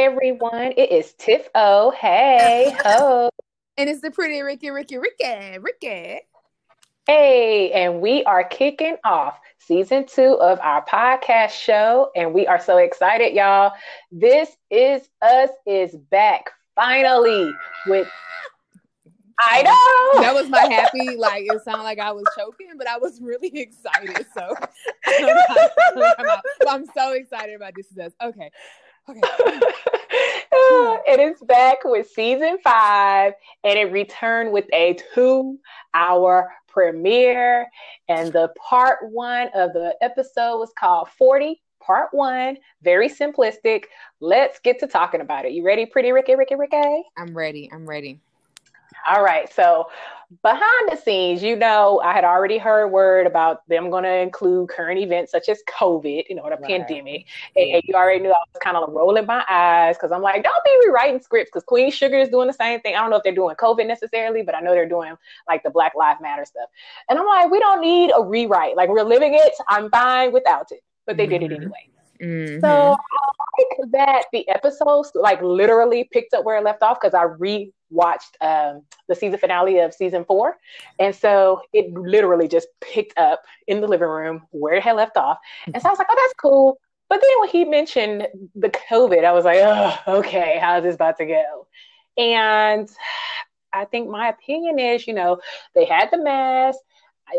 Everyone. It is Tiff O. Hey, ho. And it's the pretty Riki, Riki, Riki, Riki. Hey, and we are kicking off season two of our podcast show. And we are so excited, y'all. This is Us is back finally with I know. That was my happy, like it sounded like I was choking, but I was really excited. So I'm so excited about this is us. Okay. Okay. it is back with season five, and it returned with a two-hour premiere. And the part one of the episode was called 40 part one, very simplistic. Let's get to talking about it. You ready, pretty Riki, Riki, Riki? I'm ready. I'm ready. All right. So behind the scenes, you know, I had already heard word about them going to include current events such as COVID, you know, the right. pandemic. And, and, you already knew I was kind of rolling my eyes because I'm like, don't be rewriting scripts because Queen Sugar is doing the same thing. I don't know if they're doing COVID necessarily, but I know they're doing like the Black Lives Matter stuff. And I'm like, we don't need a rewrite. Like we're living it. I'm fine without it. But they mm-hmm. did it mm-hmm. anyway. Mm-hmm. So I like that the episodes like literally picked up where it left off because I re-watched um, the season finale of season four, and so it literally just picked up in the living room where it had left off. And so I was like, oh, that's cool. But then when he mentioned the COVID, I was like, oh, okay, how's this about to go? And I think my opinion is, you know, they had the mask,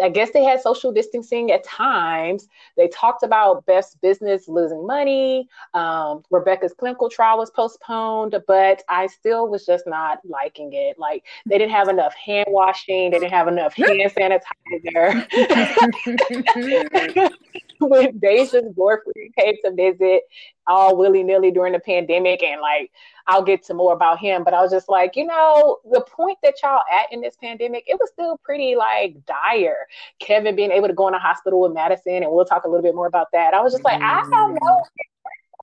I guess they had social distancing at times. They talked about Beth's business losing money. Um, Rebecca's clinical trial was postponed, but I still was just not liking it. Like they didn't have enough hand washing, they didn't have enough hand sanitizer. when Deja's boyfriend came to visit, all willy nilly during the pandemic, and like I'll get to more about him. But I was just like, you know, the point that y'all at in this pandemic, it was still pretty like dire. Kevin being able to go in a hospital with Madison, and we'll talk a little bit more about that. I was just like, I don't know mm.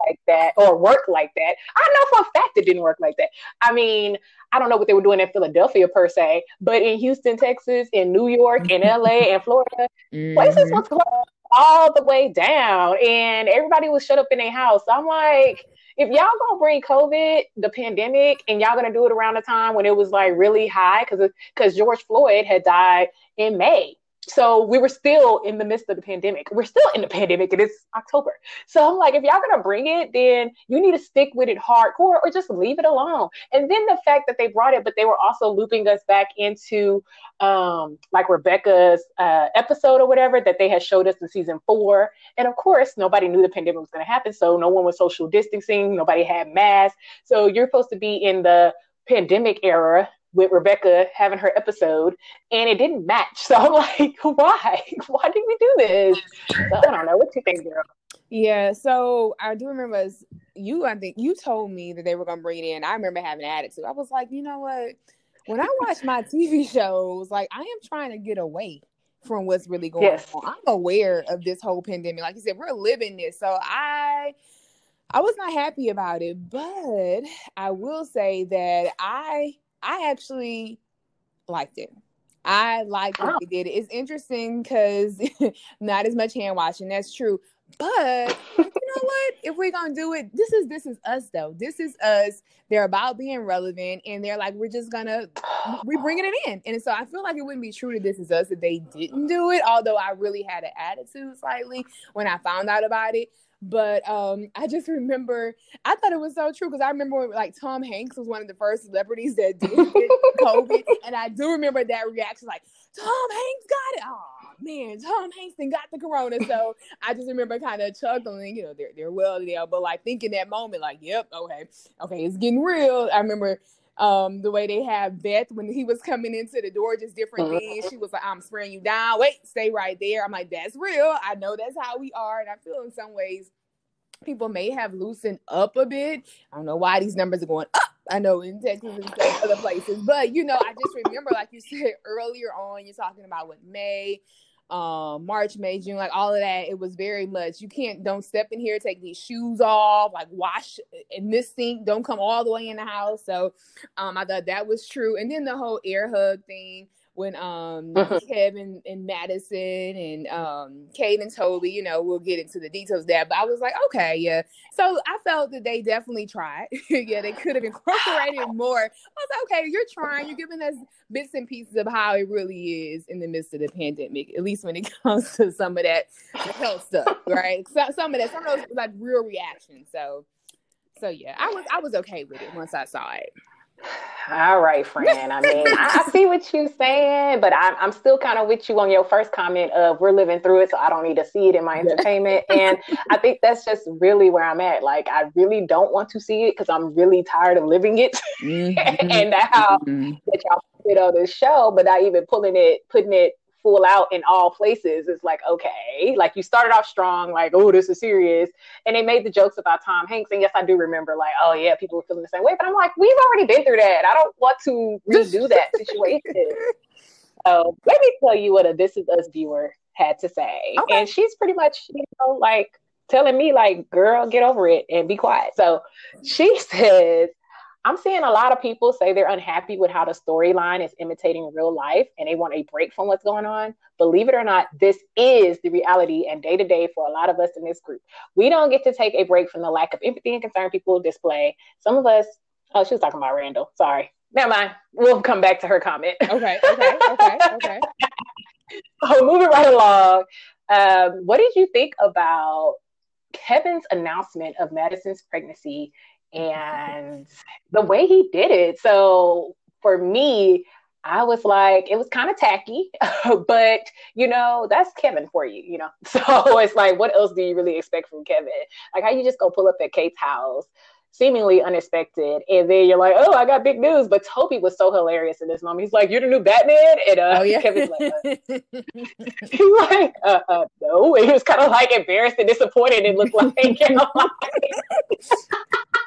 Like that or work like that. I know for a fact it didn't work like that. I mean, I don't know what they were doing in Philadelphia per se, but in Houston, Texas, in New York, in LA, and Florida, mm-hmm. places was closed all the way down, and everybody was shut up in their house. So I'm like, if y'all gonna bring COVID, the pandemic, and y'all gonna do it around the time when it was like really high, because because George Floyd had died in May, so we were still in the midst of the pandemic. We're still in the pandemic and it's October. So I'm like, if y'all gonna bring it, then you need to stick with it hardcore or just leave it alone. And then the fact that they brought it, but they were also looping us back into um, like Rebecca's uh, episode or whatever that they had showed us in season four. And of course, nobody knew the pandemic was gonna happen. So no one was social distancing, nobody had masks. So you're supposed to be in the pandemic era with Rebecca having her episode, and it didn't match. So I'm like, why? Why did we do this? So I don't know. What you think, girl? Yeah, so I do remember as you. I think you told me that they were gonna bring it in. I remember having an attitude. I was like, you know what? When I watch my TV shows, like I am trying to get away from what's really going yes. on. I'm aware of this whole pandemic. Like you said, we're living this. So I I was not happy about it, but I will say that I I actually liked it. I like what oh. they did. It's interesting because not as much hand washing. That's true. But you know what? If we're gonna do it, this is this is us though. This is us. They're about being relevant, and they're like, we're just gonna we're bringing it in. And so I feel like it wouldn't be true to this is us if they didn't do it. Although I really had an attitude slightly when I found out about it. But um, I just remember, I thought it was so true because I remember when, like Tom Hanks was one of the first celebrities that did COVID, and I do remember that reaction, like Tom Hanks got it. Oh man, Tom Hanks then got the corona. So I just remember kind of chuckling, you know, they're they're well there, but like thinking that moment, like, yep, okay, okay, it's getting real. I remember um, the way they have Beth when he was coming into the door, just different uh-huh. things. She was like, I'm spraying you down. Wait, stay right there. I'm like, that's real. I know that's how we are. And I feel in some ways people may have loosened up a bit. I don't know why these numbers are going up. I know in Texas and other places, but you know, I just remember, like you said earlier on, you're talking about what May, um march may june like all of that it was very much you can't don't step in here take these shoes off like wash in this sink don't come all the way in the house. So um i thought that was true. And then the whole air hug thing when um mm-hmm. Kevin and Madison and um Kate and Toby, you know, we'll get into the details there. But I was like, okay, yeah. So I felt that they definitely tried. yeah, they could have incorporated more. I was like, okay, you're trying, you're giving us bits and pieces of how it really is in the midst of the pandemic, at least when it comes to some of that health stuff, right? So, some of that, some of those like real reactions. So so yeah, I was I was okay with it once I saw it. All right, friend. I mean, I see what you're saying, but I'm, I'm still kind of with you on your first comment of we're living through it, so I don't need to see it in my entertainment. and I think that's just really where I'm at. Like, I really don't want to see it because I'm really tired of living it. Mm-hmm. and how mm-hmm. that y'all put it on this show, but not even pulling it, putting it full out in all places it's like okay like you started off strong like oh this is serious. And they made the jokes about tom hanks. And yes i do remember like oh yeah people were feeling the same way. But i'm like we've already been through that. I don't want to redo that situation. So let me tell you what a this is us viewer had to say. Okay. and she's pretty much you know like telling me like girl get over it and be quiet. So she says I'm seeing a lot of people say they're unhappy with how the storyline is imitating real life and they want a break from what's going on. Believe it or not, this is the reality and day to day for a lot of us in this group. We don't get to take a break from the lack of empathy and concern people display. Some of us, oh, she was talking about Randall. Sorry. Never mind. We'll come back to her comment. Okay, okay, okay, okay. oh, moving right along. Um, what did you think about Kevin's announcement of Madison's pregnancy and the way he did it. So for me, I was like, it was kind of tacky, but you know, that's Kevin for you, you know. So it's like, what else do you really expect from Kevin? Like, how you just go pull up at Kate's house, seemingly unexpected, and then you're like, oh, I got big news. But Toby was so hilarious in this moment. He's like, you're the new Batman, and uh, oh, yeah. Kevin's like, uh, he's like, uh, uh, no, and he was kind of like embarrassed and disappointed. It looked like, you know,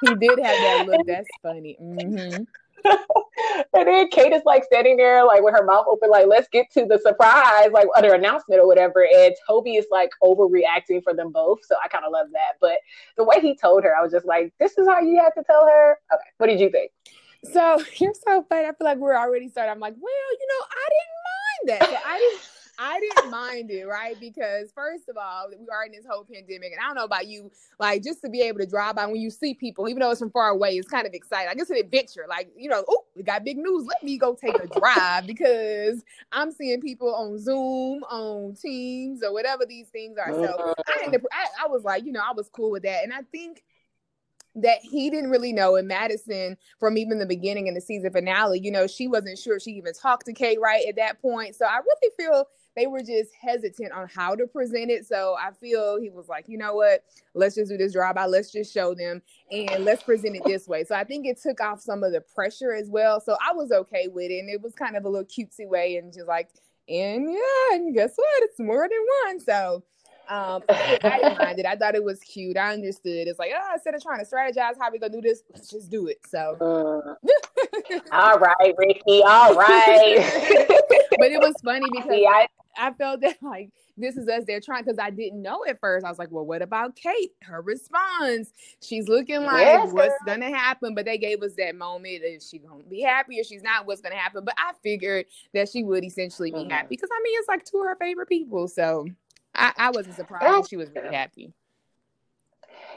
he did have that look. That's funny. Mm-hmm. and then Kate is like standing there, like with her mouth open, like, let's get to the surprise, like other announcement or whatever. And Toby is like overreacting for them both. So I kind of love that. But the way he told her, I was just like, this is how you have to tell her. Okay. What did you think? So you're so funny. I feel like we're already started. I'm like, well, you know, I didn't mind that. I didn't I didn't mind it, right? Because first of all, we are in this whole pandemic, and I don't know about you, like just to be able to drive by when you see people, even though it's from far away, it's kind of exciting. I guess an adventure, like you know, oh, we got big news. Let me go take a drive because I'm seeing people on Zoom, on Teams, or whatever these things are. So I, I, I was like, you know, I was cool with that, and I think that he didn't really know. And Madison, from even the beginning in the season finale, you know, she wasn't sure she even talked to Kate right at that point. So I really feel they were just hesitant on how to present it. So I feel he was like, you know what, let's just do this drive by, let's just show them and let's present it this way. So I think it took off some of the pressure as well. So I was okay with it. And it was kind of a little cutesy way and just like, and yeah, and guess what? It's more than one. So um, I didn't mind it. I thought it was cute. I understood. It's like, oh, instead of trying to strategize how we gonna do this, let's just do it. So, uh, all right, Riki. All right. but it was funny because I, I felt that like this is us. They're trying because I didn't know at first. I was like, well, what about Kate? Her response. She's looking like yes, what's gonna happen, but they gave us that moment. Is she gonna be happy or she's not? What's gonna happen? But I figured that she would essentially be mm-hmm. happy because I mean it's like two of her favorite people. So I, I wasn't surprised. She was really happy.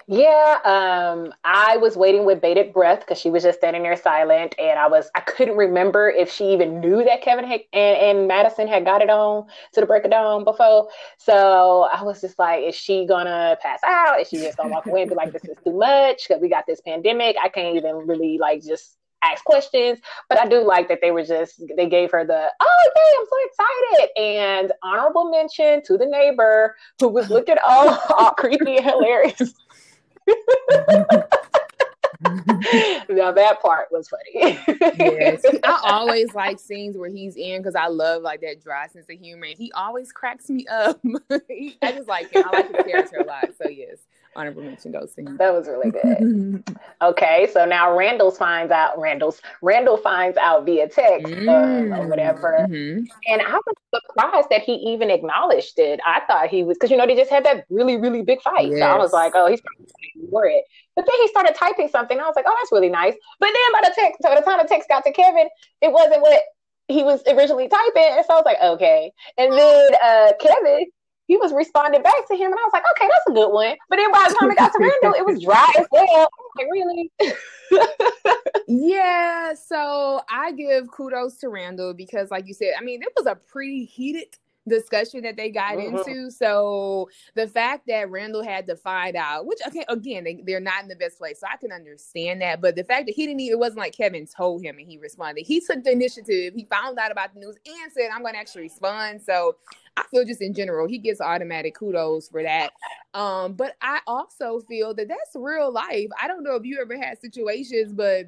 Yeah, um, I was waiting with bated breath because she was just standing there silent, and I was I couldn't remember if she even knew that Kevin had, and, and Madison had got it on to the break of dawn before. So I was just like, is she gonna pass out? Is she just gonna walk away and be like, this is too much because we got this pandemic? I can't even really like just ask questions. But I do like that they were just they gave her the oh yay, I'm so excited and honorable mention to the neighbor who was looking all, all creepy and hilarious. now that part was funny. yes, I always like scenes where he's in because I love like that dry sense of humor. He always cracks me up. I just like him. I like his character a lot. So yes, honorable mention goes to him. That was really good. okay, so now Randall finds out. Randall's Randall finds out via text mm. or whatever, mm-hmm. and I was surprised that he even acknowledged it. I thought he was because you know they just had that really really big fight. Yes. So I was like, oh, he's for it. But then he started typing something. I was like, oh, that's really nice. But then by the text, by the time the text got to Kevin, it wasn't what he was originally typing. And so I was like, okay. And then uh, Kevin, he was responding back to him, and I was like, okay, that's a good one. But then by the time it got to Randall, it was dry as well. like, really? yeah. So I give kudos to Randall because, like you said, I mean, it was a pretty heated discussion that they got mm-hmm. into. So the fact that Randall had to find out, which okay, again, they, they're not in the best place. So I can understand that. But the fact that he didn't it wasn't like Kevin told him and he responded. He took the initiative, he found out about the news and said, I'm gonna actually respond. So I feel just in general, he gets automatic kudos for that. Um, but I also feel that that's real life. I don't know if you ever had situations, but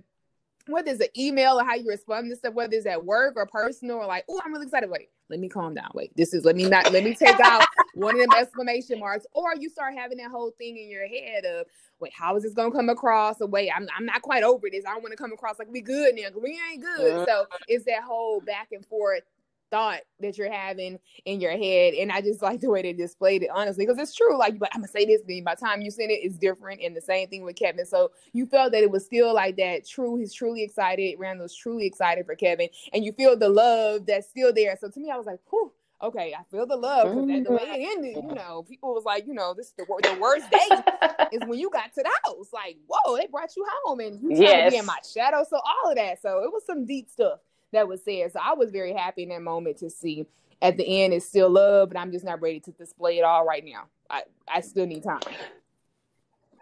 whether it's an email or how you respond to stuff, whether it's at work or personal, or like, oh, I'm really excited. Wait, let me calm down. Wait, this is let me not let me take out one of them exclamation marks, or you start having that whole thing in your head of, wait, how is this gonna come across? Or wait, I'm I'm not quite over this. I don't want to come across like we good now. We ain't good. So it's that whole back and forth thought that you're having in your head. And I just like the way they displayed it, honestly, because it's true. Like, but I'm gonna say this, then by the time you send it, it's different. And the same thing with Kevin. So you felt that it was still like that. True, he's truly excited. Randall's truly excited for Kevin, and you feel the love that's still there. So to me, I was like, whew. Okay, I feel the love because mm-hmm. the way it ended, you know, people was like, you know, this is the, the worst day is when you got to the house. Like, whoa, they brought you home and you yes. to be in my shadow. So all of that. So it was some deep stuff that was said. So I was very happy in that moment to see at the end it's still love, but I'm just not ready to display it all right now. I, I still need time.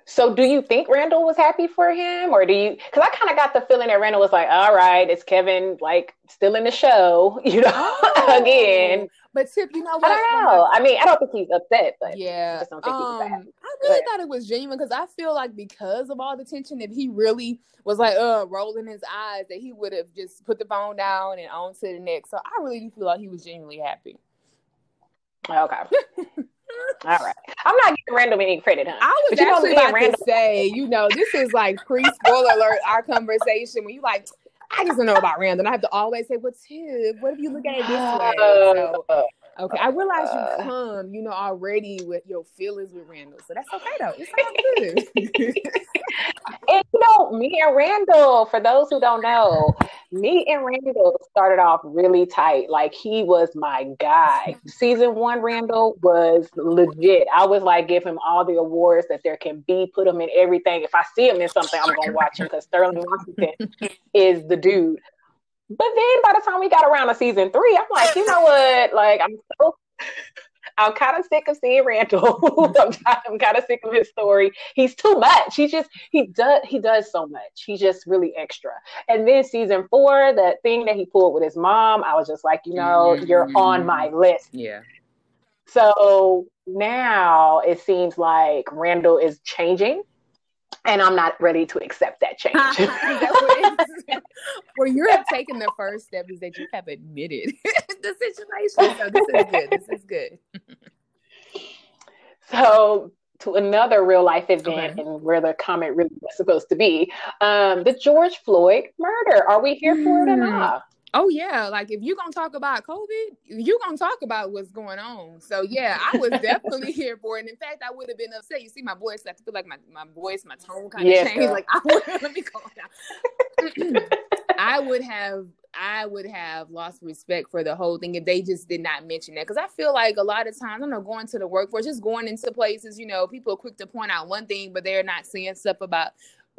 So, do you think Randall was happy for him, or do you? Because I kind of got the feeling that Randall was like, "All right, it's Kevin, like still in the show, you know, oh. again." But Tiff, you know what? I don't know. I mean, I don't think he's upset, but yeah, I, um, I really but. thought it was genuine because I feel like because of all the tension, if he really was like, uh, rolling his eyes, that he would have just put the phone down and on to the next. So I really do feel like he was genuinely happy. Okay. All right. I'm not giving Randall any credit, huh? I was but actually about Randall- to say, you know, this is like pre spoiler alert, our conversation when you like, I just don't know about Randall. I have to always say, "What's his? What if you look at it this way?" So, okay, I realize you uh. come, you know, already with your feelings with Randall, so that's okay though. It's all good. and you know, me and Randall, for those who don't know, me and Randall started off really tight. Like he was my guy. Season one, Randall was legit. I was like, give him all the awards that there can be, put him in everything. If I see him in something, I'm gonna watch him because Sterling Washington is the dude. But then by the time we got around to season three, I'm like, you know what? Like I'm so I'm kind of sick of seeing Randall. I'm, I'm kind of sick of his story. He's too much. He just he does he does so much. He's just really extra. And then season four, the thing that he pulled with his mom, I was just like, you know, mm-hmm. you're on my list. Yeah. So now it seems like Randall is changing and I'm not ready to accept that change. well, you have taken the first step is that you have admitted the situation. So this is good. This is good. so to another real life event okay. and where the comment really was supposed to be, um, the George Floyd murder. Are we here for it or hmm. not? Oh yeah, like if you're gonna talk about COVID, you're gonna talk about what's going on. So yeah, I was definitely here for it. And in fact, I would have been upset. You see my voice, I feel like my, my voice, my tone kind of yes, changed. Girl. Like I would let me calm down. I would have I would have lost respect for the whole thing if they just did not mention that. Because I feel like a lot of times, I don't know, going to the workforce, just going into places, you know, people are quick to point out one thing, but they're not saying stuff about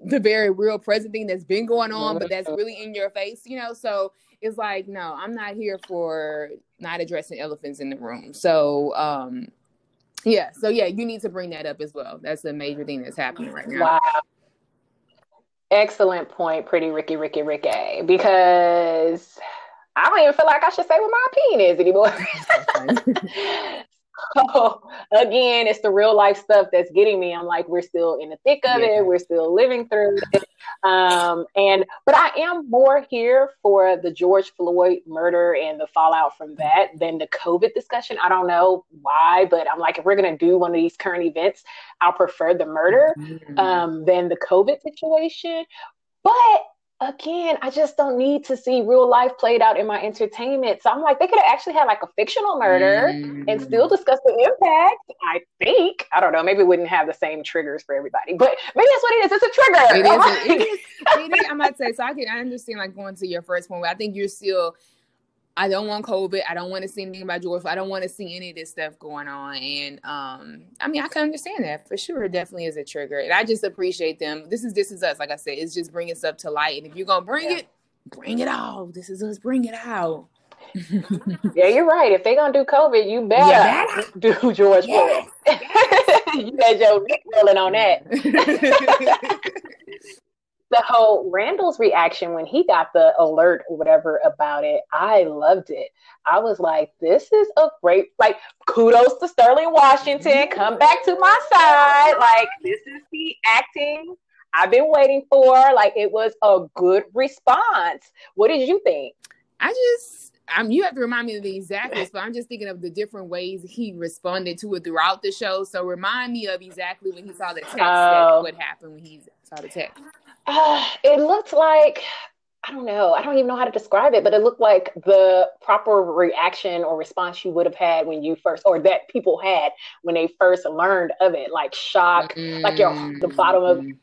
the very real present thing that's been going on, but that's mm-hmm. really in your face, you know. So it's like, no, I'm not here for not addressing elephants in the room. So, um, yeah, so yeah, you need to bring that up as well. That's a major thing that's happening right now. Wow. Excellent point, pretty Riki, Riki, Riki, because I don't even feel like I should say what my opinion is anymore. So again, it's the real life stuff that's getting me. I'm like, we're still in the thick of yeah. it. We're still living through it. Um, and but I am more here for the George Floyd murder and the fallout from that than the COVID discussion. I don't know why, but I'm like, if we're gonna do one of these current events, I'll prefer the murder mm-hmm. um, than the COVID situation. But again, I just don't need to see real life played out in my entertainment. So I'm like, they could have actually had like a fictional murder mm. and still discuss the impact. I think. I don't know. Maybe it wouldn't have the same triggers for everybody, but maybe that's what it is. It's a trigger. It is. it is, it is I might say so. I can I understand like going to your first one. I think you're still I don't want COVID. I don't want to see anything about George. I don't want to see any of this stuff going on. And um, I mean, I can understand that for sure. It definitely is a trigger. And I just appreciate them. This is this is us. Like I said, it's just bringing stuff to light. And if you're gonna bring yeah. it, bring it all. This is us. Bring it out. yeah, you're right. If they're gonna do COVID, you better, yeah, do George yes. Floyd. you had your Nick rolling on that the whole Randall's reaction when he got the alert or whatever about it, I loved it. I was like, this is a great, like, kudos to Sterling Washington. Mm-hmm. Come back to my side. Like, this is the acting I've been waiting for. Like, it was a good response. What did you think? I just, I'm, you have to remind me of the exactness, but I'm just thinking of the different ways he responded to it throughout the show. So remind me of exactly when he saw the text, oh. what happened when he saw the text. Uh, it looked like I don't know. I don't even know how to describe it, but it looked like the proper reaction or response you would have had when you first, or that people had when they first learned of it, like shock, mm-hmm. like your the bottom of mm.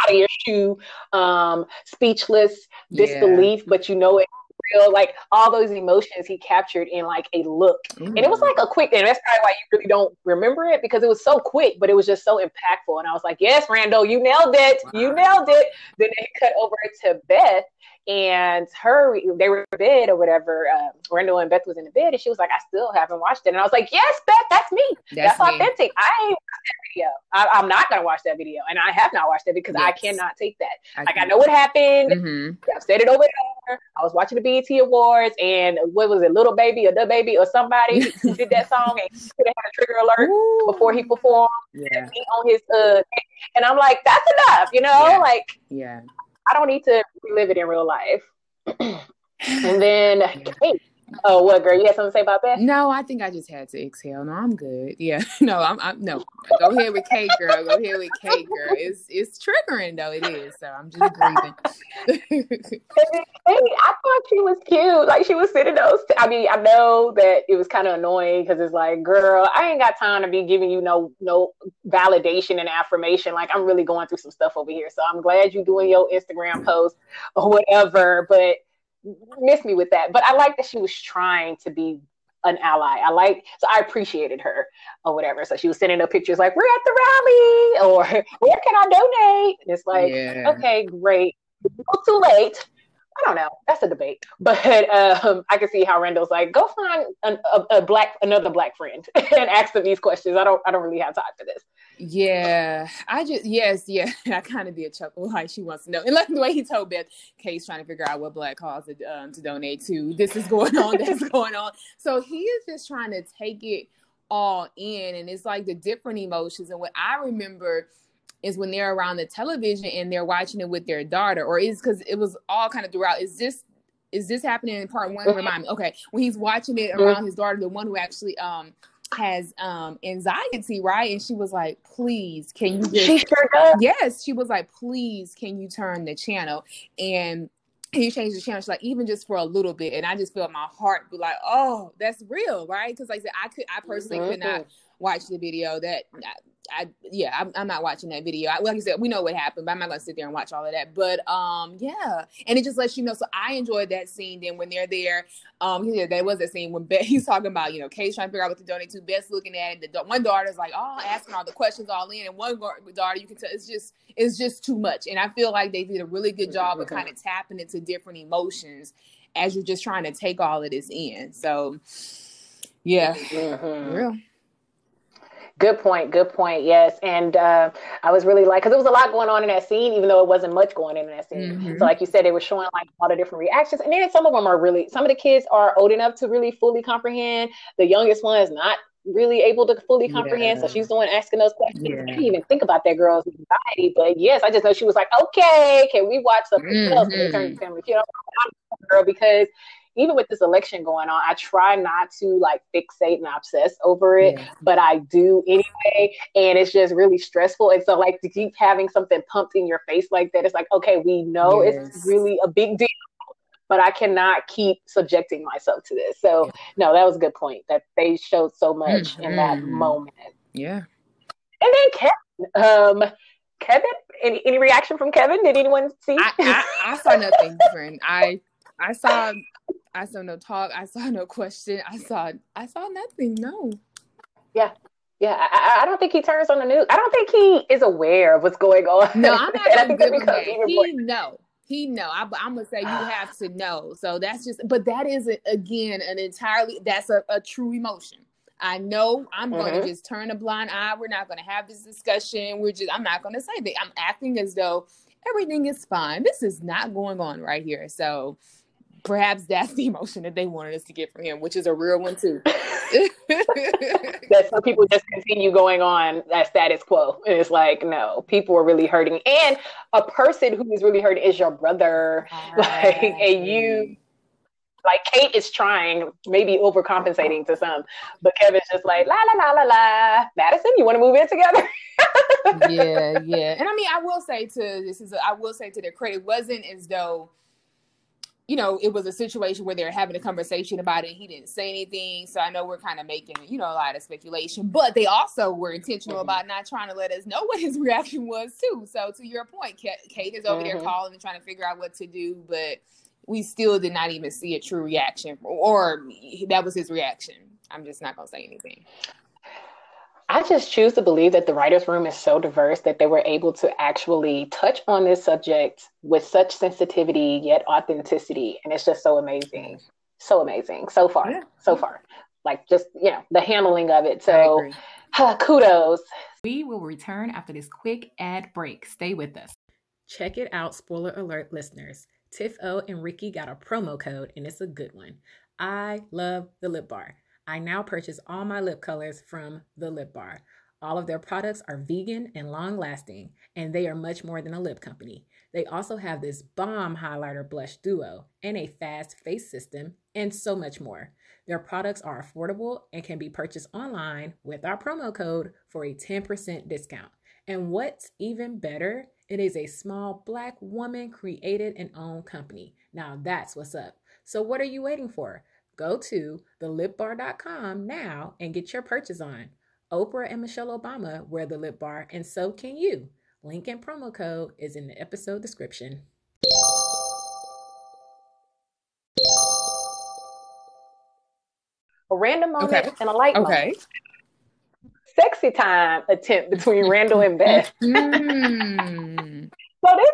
out of your shoe, um, speechless, disbelief, yeah. but you know it real, like all those emotions he captured in like a look. Mm. And it was like a quick, and that's probably why you really don't remember it because it was so quick, but it was just so impactful. And I was like, yes, Randall, you nailed it. Wow. You nailed it. Then they cut over to Beth and her they were in bed or whatever. Uh, Randall and Beth was in the bed, and she was like, "I still haven't watched it." And I was like, "Yes, Beth, that's me. That's, that's me. authentic. I ain't watched that video. I, am not gonna watch that video, and I have not watched it because yes. I cannot take that. I like, I know what happened. Mm-hmm. I've said it over there. I was watching the BET Awards, and what was it, Lil Baby or the Baby or somebody who did that song, and he could have had a trigger alert Ooh. before he performed. Yeah. on his uh, and I'm like, that's enough, you know, yeah. like yeah I don't need to relive it in real life. and then Kate. Oh, what girl? You had something to say about that? No, I think I just had to exhale. No, I'm good. Yeah, no, I'm, I'm no. Go ahead with Kate, girl. Go ahead with Kate, girl. It's it's triggering though. It is. So I'm just breathing. Kate, I thought she was cute. Like she was sitting those. T- I mean, I know that it was kind of annoying because it's like, girl, I ain't got time to be giving you no no validation and affirmation. Like I'm really going through some stuff over here. So I'm glad you're doing your Instagram post or whatever. But miss me with that. But I like that she was trying to be an ally. I like so I appreciated her or whatever. So she was sending up pictures like, We're at the rally or where can I donate? And it's like, yeah. okay, great. too late. I don't know. That's a debate, but um, I can see how Randall's like, go find an, a, a, black another black friend and ask them these questions. I don't I don't really have time for this. Yeah, I just yes, yeah. I kind of did chuckle like she wants to know, and like the way he told Beth, Kate's trying to figure out what black cause to, um, to donate to. This is going on. That's going on. So he is just trying to take it all in, and it's like the different emotions. And what I remember is when they're around the television and they're watching it with their daughter, or is because it was all kind of throughout. Is this is this happening in part one? Remind me. Okay, when he's watching it around his daughter, the one who actually um has um anxiety, right? And she was like, "Please, can you just?" She sure does. Yes, she was like, "Please, can you turn the channel?" And he changed the channel. She's like, even just for a little bit, and I just felt my heart be like, "Oh, that's real, right?" Because like I said, I could, I personally mm-hmm. could not mm-hmm. Watch the video. That I yeah, I'm, I'm, not watching that video. I, like I said, we know what happened, but I'm not gonna sit there and watch all of that. But um, yeah, and it just lets you know. So I enjoyed that scene. Then when they're there, um, yeah, there was a scene when Beth, he's talking about you know Kate's trying to figure out what to donate to. Beth's looking at it. The one daughter's like, oh, asking all the questions all in, and one daughter you can tell it's just it's just too much. And I feel like they did a really good job of kind of tapping into different emotions as you're just trying to take all of this in. So yeah, mm-hmm. real. Good point. Good point. Yes. And uh, I was really like, because there was a lot going on in that scene, even though it wasn't much going in that scene. Mm-hmm. So, like you said, they were showing like all the different reactions. And then some of them are really, some of the kids are old enough to really fully comprehend. The youngest one is not really able to fully comprehend. Yeah. So she's the one asking those questions. Yeah. I didn't even think about that girl's anxiety. But yes, I just know she was like, okay, can we watch something mm-hmm. else? And turn family, you know, girl, because even with this election going on, I try not to like fixate and obsess over it, yeah. but I do anyway. And it's just really stressful. And so, like, to keep having something pumped in your face like that, it's like, okay, we know yes. it's really a big deal, but I cannot keep subjecting myself to this. So, yeah. no, that was a good point that they showed so much mm-hmm. in that mm-hmm. moment. Yeah. And then Kevin, um, Kevin, any, any reaction from Kevin? Did anyone see? I, I, I saw nothing different. I I saw I saw no talk. I saw no question. I saw I saw nothing. No. Yeah. Yeah, I, I, don't think he turns on the news. I don't think he is aware of what's going on. No, I'm not gonna give that. He know. He know. I, am gonna say you have to know. So that's just. But that is again an entirely. That's a, a true emotion. I know I'm mm-hmm. going to just turn a blind eye. We're not going to have this discussion. We're just. I'm not going to say that. I'm acting as though everything is fine. This is not going on right here. So perhaps that's the emotion that they wanted us to get from him, which is a real one too. that some people just continue going on that status quo. And it's like, no, people are really hurting. And a person who is really hurting is your brother. Right. Like, and you like Kate is trying, maybe overcompensating to some, but Kevin's just like la la la la la. Madison, you want to move in together? yeah, yeah. And I mean, I will say to this is a, I will say to their credit, it wasn't as though you know, it was a situation where they're having a conversation about it. He didn't say anything. So I know we're kind of making, you know, a lot of speculation, but they also were intentional mm-hmm. about not trying to let us know what his reaction was, too. So to your point, Kate is over mm-hmm. there calling and trying to figure out what to do, but we still did not even see a true reaction, or that was his reaction. I'm just not going to say anything. I just choose to believe that the writer's room is so diverse that they were able to actually touch on this subject with such sensitivity yet authenticity. And it's just so amazing. So amazing. So far. Yeah. So far. Like just, you know, the handling of it. So uh, kudos. We will return after this quick ad break. Stay with us. Check it out, spoiler alert listeners. Tiff O and Riki got a promo code and it's a good one. I love the lip bar. I now purchase all my lip colors from The Lip Bar. All of their products are vegan and long lasting, and they are much more than a lip company. They also have this bomb highlighter blush duo and a fast face system, and so much more. Their products are affordable and can be purchased online with our promo code for a 10% discount. And what's even better, it is a small black woman created and owned company. Now that's what's up. So, what are you waiting for? Go to thelipbar.com now and get your purchase on. Oprah and Michelle Obama wear the lip bar, and so can you. Link and promo code is in the episode description. A random moment okay. and a light okay. moment. Sexy time attempt between Randall and Beth. mm. So this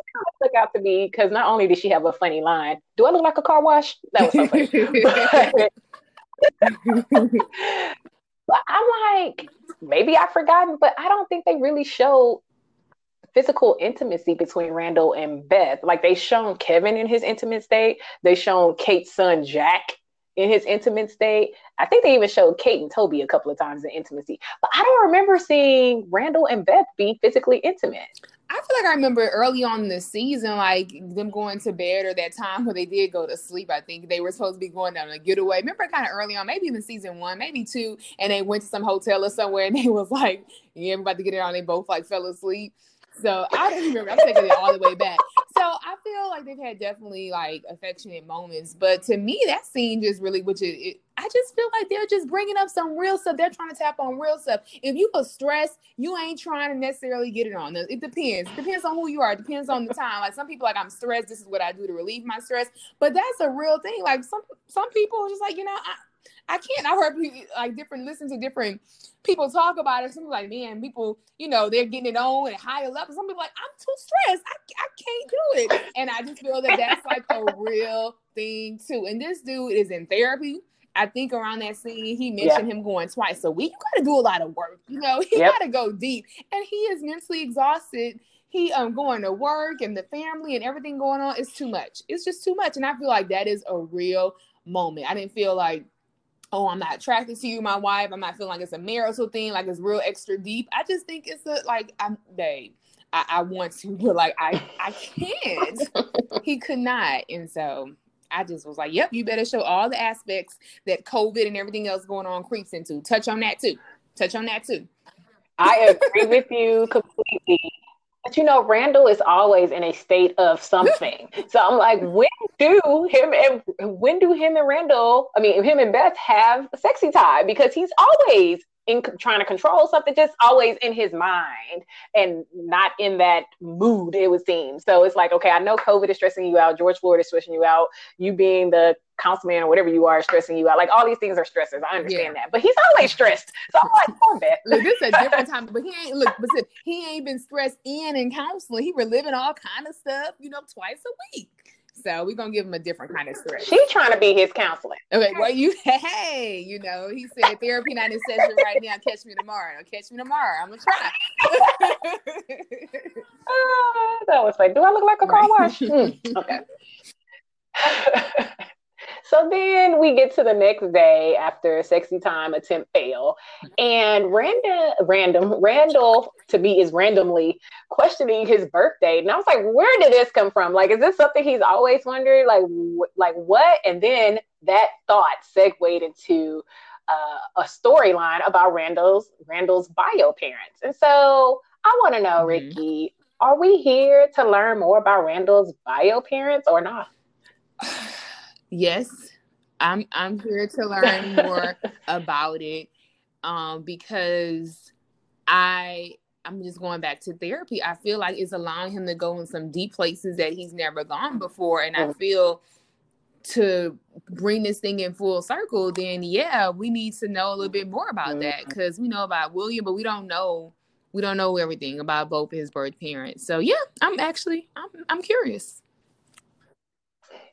stuck out to me because not only did she have a funny line, do I look like a car wash? That was so funny. but, I'm like, maybe I've forgotten, but I don't think they really showed physical intimacy between Randall and Beth. Like they shown Kevin in his intimate state. They shown Kate's son Jack in his intimate state. I think they even showed Kate and Toby a couple of times in intimacy. But I don't remember seeing Randall and Beth be physically intimate. I feel like I remember early on in the season, like them going to bed or that time where they did go to sleep. I think they were supposed to be going down a getaway. Remember, kind of early on, maybe even season one, maybe two, and they went to some hotel or somewhere, and they was like, "Yeah, everybody to get it on." They both like fell asleep. So I don't remember. I'm taking it all the way back. So I feel like they've had definitely like affectionate moments, but to me, that scene just really, which is, it, I just feel like they're just bringing up some real stuff. They're trying to tap on real stuff. If you are stressed, you ain't trying to necessarily get it on. It depends. It depends on who you are. It depends on the time. Like some people, like I'm stressed. This is what I do to relieve my stress. But that's a real thing. Like some some people are just like you know. I, I can't. I've heard people, like different listen to different people talk about it. Some like, man, people, you know, they're getting it on at higher levels. Some people like, I'm too stressed. I, I can't do it. And I just feel that that's like a real thing too. And this dude is in therapy. I think around that scene, he mentioned yeah. him going twice a week. You got to do a lot of work. You know, he yep. got to go deep, and he is mentally exhausted. He um going to work and the family and everything going on is too much. It's just too much, and I feel like that is a real moment. I didn't feel like oh, I'm not attracted to you, my wife. I'm not feeling like it's a marital thing, like it's real extra deep. I just think it's a like I'm babe. I, I want to, but like I I can't. he could not. And so I just was like, Yep, you better show all the aspects that COVID and everything else going on creeps into. Touch on that too. Touch on that too. I agree with you completely. But you know, Randall is always in a state of something. so I'm like, when do him and when do him and Randall, I mean, him and Beth have a sexy time? Because he's always in trying to control something, just always in his mind and not in that mood, it would seem. So it's like, okay, I know COVID is stressing you out, George Floyd is stressing you out, you being the councilman or whatever you are stressing you out. Like all these things are stressors. I understand yeah. that. But he's always stressed. So I'm like, poor Beth. look, this is a different time, but he ain't look, but he ain't been stressed in in counseling. He reliving all kind of stuff, you know, twice a week. So we're gonna give him a different kind of stress. She's trying to be his counselor. Okay, well you hey, you know, he said therapy not in session right now. Catch me tomorrow. Catch me tomorrow. I'm gonna try. uh, that was like, do I look like a car wash? mm, okay. So then we get to the next day after a sexy time attempt fail, and random, random, Randall to me is randomly questioning his birthday, and I was like, where did this come from? Like, is this something he's always wondered? Like, wh- like what? And then that thought segued into uh, a storyline about Randall's Randall's bio parents, and so I want to know, mm-hmm. Riki, are we here to learn more about Randall's bio parents or not? Yes, I'm I'm here to learn more about it um, because I I'm just going back to therapy. I feel like it's allowing him to go in some deep places that he's never gone before, and I feel to bring this thing in full circle, then yeah, we need to know a little bit more about that because we know about William, but we don't know we don't know everything about both his birth parents. So yeah, I'm actually I'm I'm curious.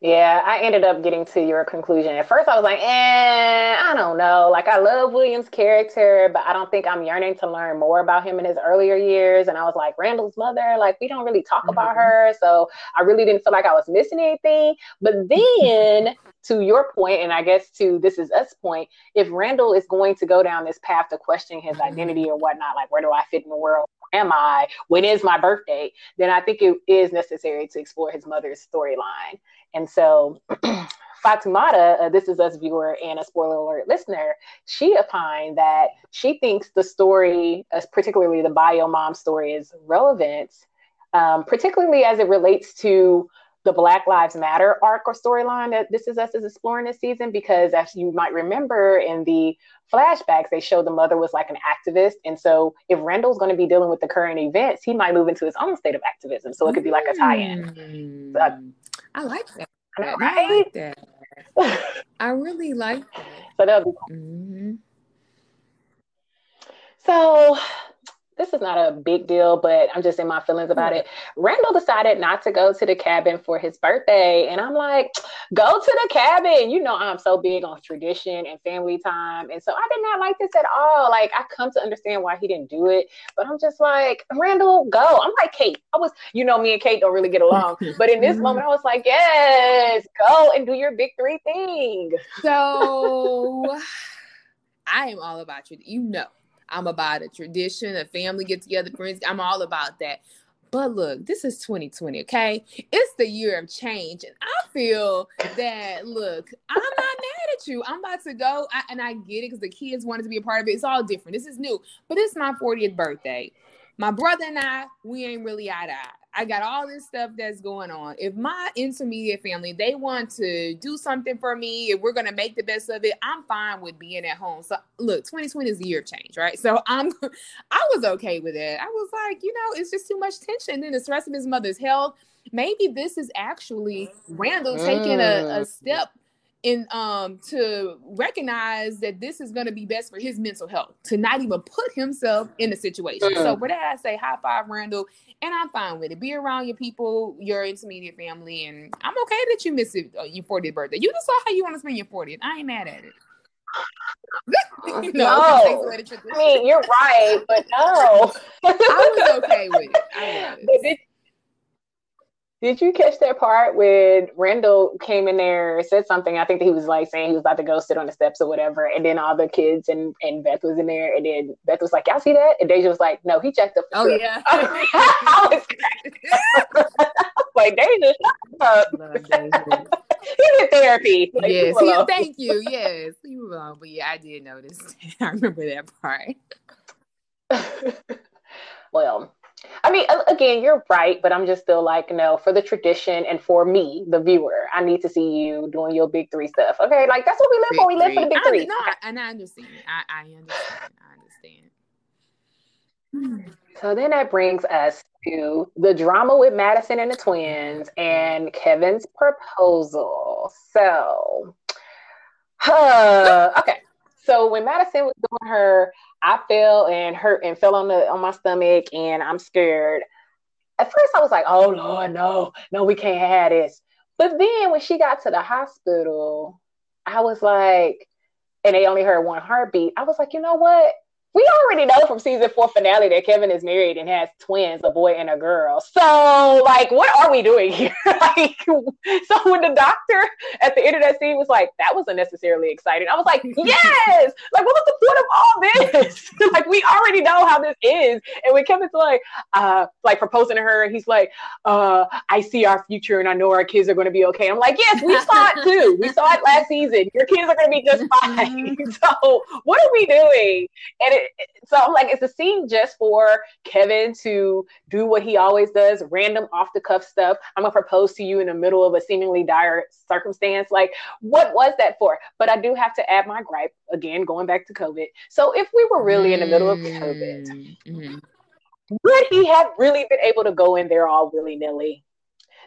Yeah, I ended up getting to your conclusion. At first, I was like, eh, I don't know. Like, I love William's character, but I don't think I'm yearning to learn more about him in his earlier years. And I was like, Randall's mother, like, we don't really talk mm-hmm. about her. So I really didn't feel like I was missing anything. But then, to your point, and I guess to this is us point, if Randall is going to go down this path to questioning his mm-hmm. identity or whatnot, like, where do I fit in the world? Am I? When is my birthday? Then I think it is necessary to explore his mother's storyline and so Fatumata, uh, this is us viewer and a spoiler alert listener, she opined that she thinks the story, uh, particularly the bio mom story, is relevant, um, particularly as it relates to the Black Lives Matter arc or storyline that This Is Us is exploring this season. Because as you might remember in the flashbacks, they showed the mother was like an activist. And so if Randall's going to be dealing with the current events, he might move into his own state of activism. So it could be like a tie in. Mm. So, I like that. Right? I like that. I really like that. So that'll be cool. Mm-hmm. So this is not a big deal, but I'm just in my feelings about hmm. it. Randall decided not to go to the cabin for his birthday. And I'm like, go to the cabin. You know, I'm so big on tradition and family time. And so I did not like this at all. Like, I come to understand why he didn't do it. But I'm just like, Randall, go. I'm like, Kate. I was, you know, me and Kate don't really get along. But in this moment, I was like, yes, go and do your big three thing. So I am all about you. You know. I'm about a tradition, a family get together, friends. I'm all about that. But look, this is 2020, okay? It's the year of change. And I feel that, look, I'm not mad at you. I'm about to go, I, and I get it because the kids wanted to be a part of it. It's all different. This is new, but it's my 40th birthday. My brother and I, we ain't really eye to eye. I got all this stuff that's going on. If my intermediate family they want to do something for me, if we're gonna make the best of it, I'm fine with being at home. So look, 2020 is the year of change, right? So I'm I was okay with it. I was like, you know, it's just too much tension. Then the stress of his mother's health. Maybe this is actually Randall taking a, a mm. step in um to recognize that this is going to be best for his mental health to not even put himself in a situation mm. so for that i say high five randall and i'm fine with it be around your people your intermediate family and i'm okay that you miss it, uh, your 40th birthday you just saw how you want to spend your 40th i ain't mad at it no, no. I mean you're right, but no. I was okay with it. I was. Did you catch that part when Randall came in there, said something? I think that he was like saying he was about to go sit on the steps or whatever, and then all the kids and, and Beth was in there, and then Beth was like, "Y'all see that?" And Deja was like, "No, he checked up." Oh sure. yeah. I was like Deja, He's in therapy. Like, yes, he, thank you. Yes, you alone. But yeah, I did notice. I remember that part. well, I mean, again, you're right, but I'm just still like, no, for the tradition and for me, the viewer, I need to see you doing your big three stuff. Okay, like that's what we live big for. We live for the big three. No, and I understand. I, I understand. I understand. So then that brings us to the drama with Madison and the twins and Kevin's proposal. So, uh, okay. So when Madison was doing her I fell and hurt and fell on the on my stomach and I'm scared. At first I was like, oh Lord, no, no, we can't have this. But then when she got to the hospital, I was like, and they only heard one heartbeat. I was like, you know what? We already know from season four finale that Kevin is married and has twins, a boy and a girl. So, like, what are we doing here? like, so when the doctor at the end of that scene was like, that was unnecessarily exciting. I was like, yes! like, what was the point of all this? like, we already know how this is. And when Kevin's like, uh, like proposing to her, he's like, uh, I see our future and I know our kids are going to be okay. I'm like, yes, we saw it too. We saw it last season. Your kids are going to be just fine. so, what are we doing? And it, so I'm like, it's a scene just for Kevin to do what he always does, random off the cuff stuff. I'm gonna propose to you in the middle of a seemingly dire circumstance. Like, what was that for? But I do have to add my gripe again, going back to COVID. So if we were really in the middle of COVID, mm-hmm. would he have really been able to go in there all willy nilly?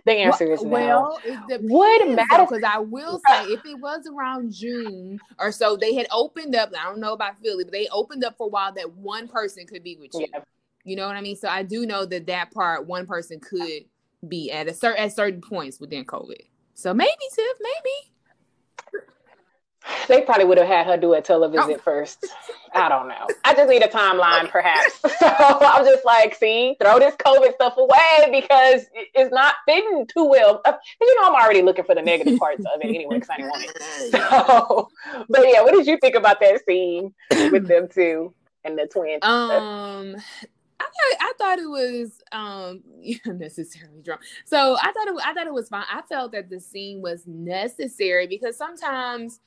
The answer well, is no. Well, it would matter because I will say if it was around June or so, they had opened up. I don't know about Philly, but they opened up for a while that one person could be with you. Yeah. You know what I mean? So I do know that that part one person could be at a certain at certain points within COVID. So maybe Tiff, maybe they probably would have had her do a televisit oh. first. I don't know. I just need a timeline, perhaps. so I'm just like, see, throw this COVID stuff away because it's not fitting too well. Uh, you know, I'm already looking for the negative parts of it anyway because I didn't want it. So, but yeah, what did you think about that scene with them two and the twins? Um, I thought, I thought it was um necessarily drunk. So I thought it I thought it was fine. I felt that the scene was necessary because sometimes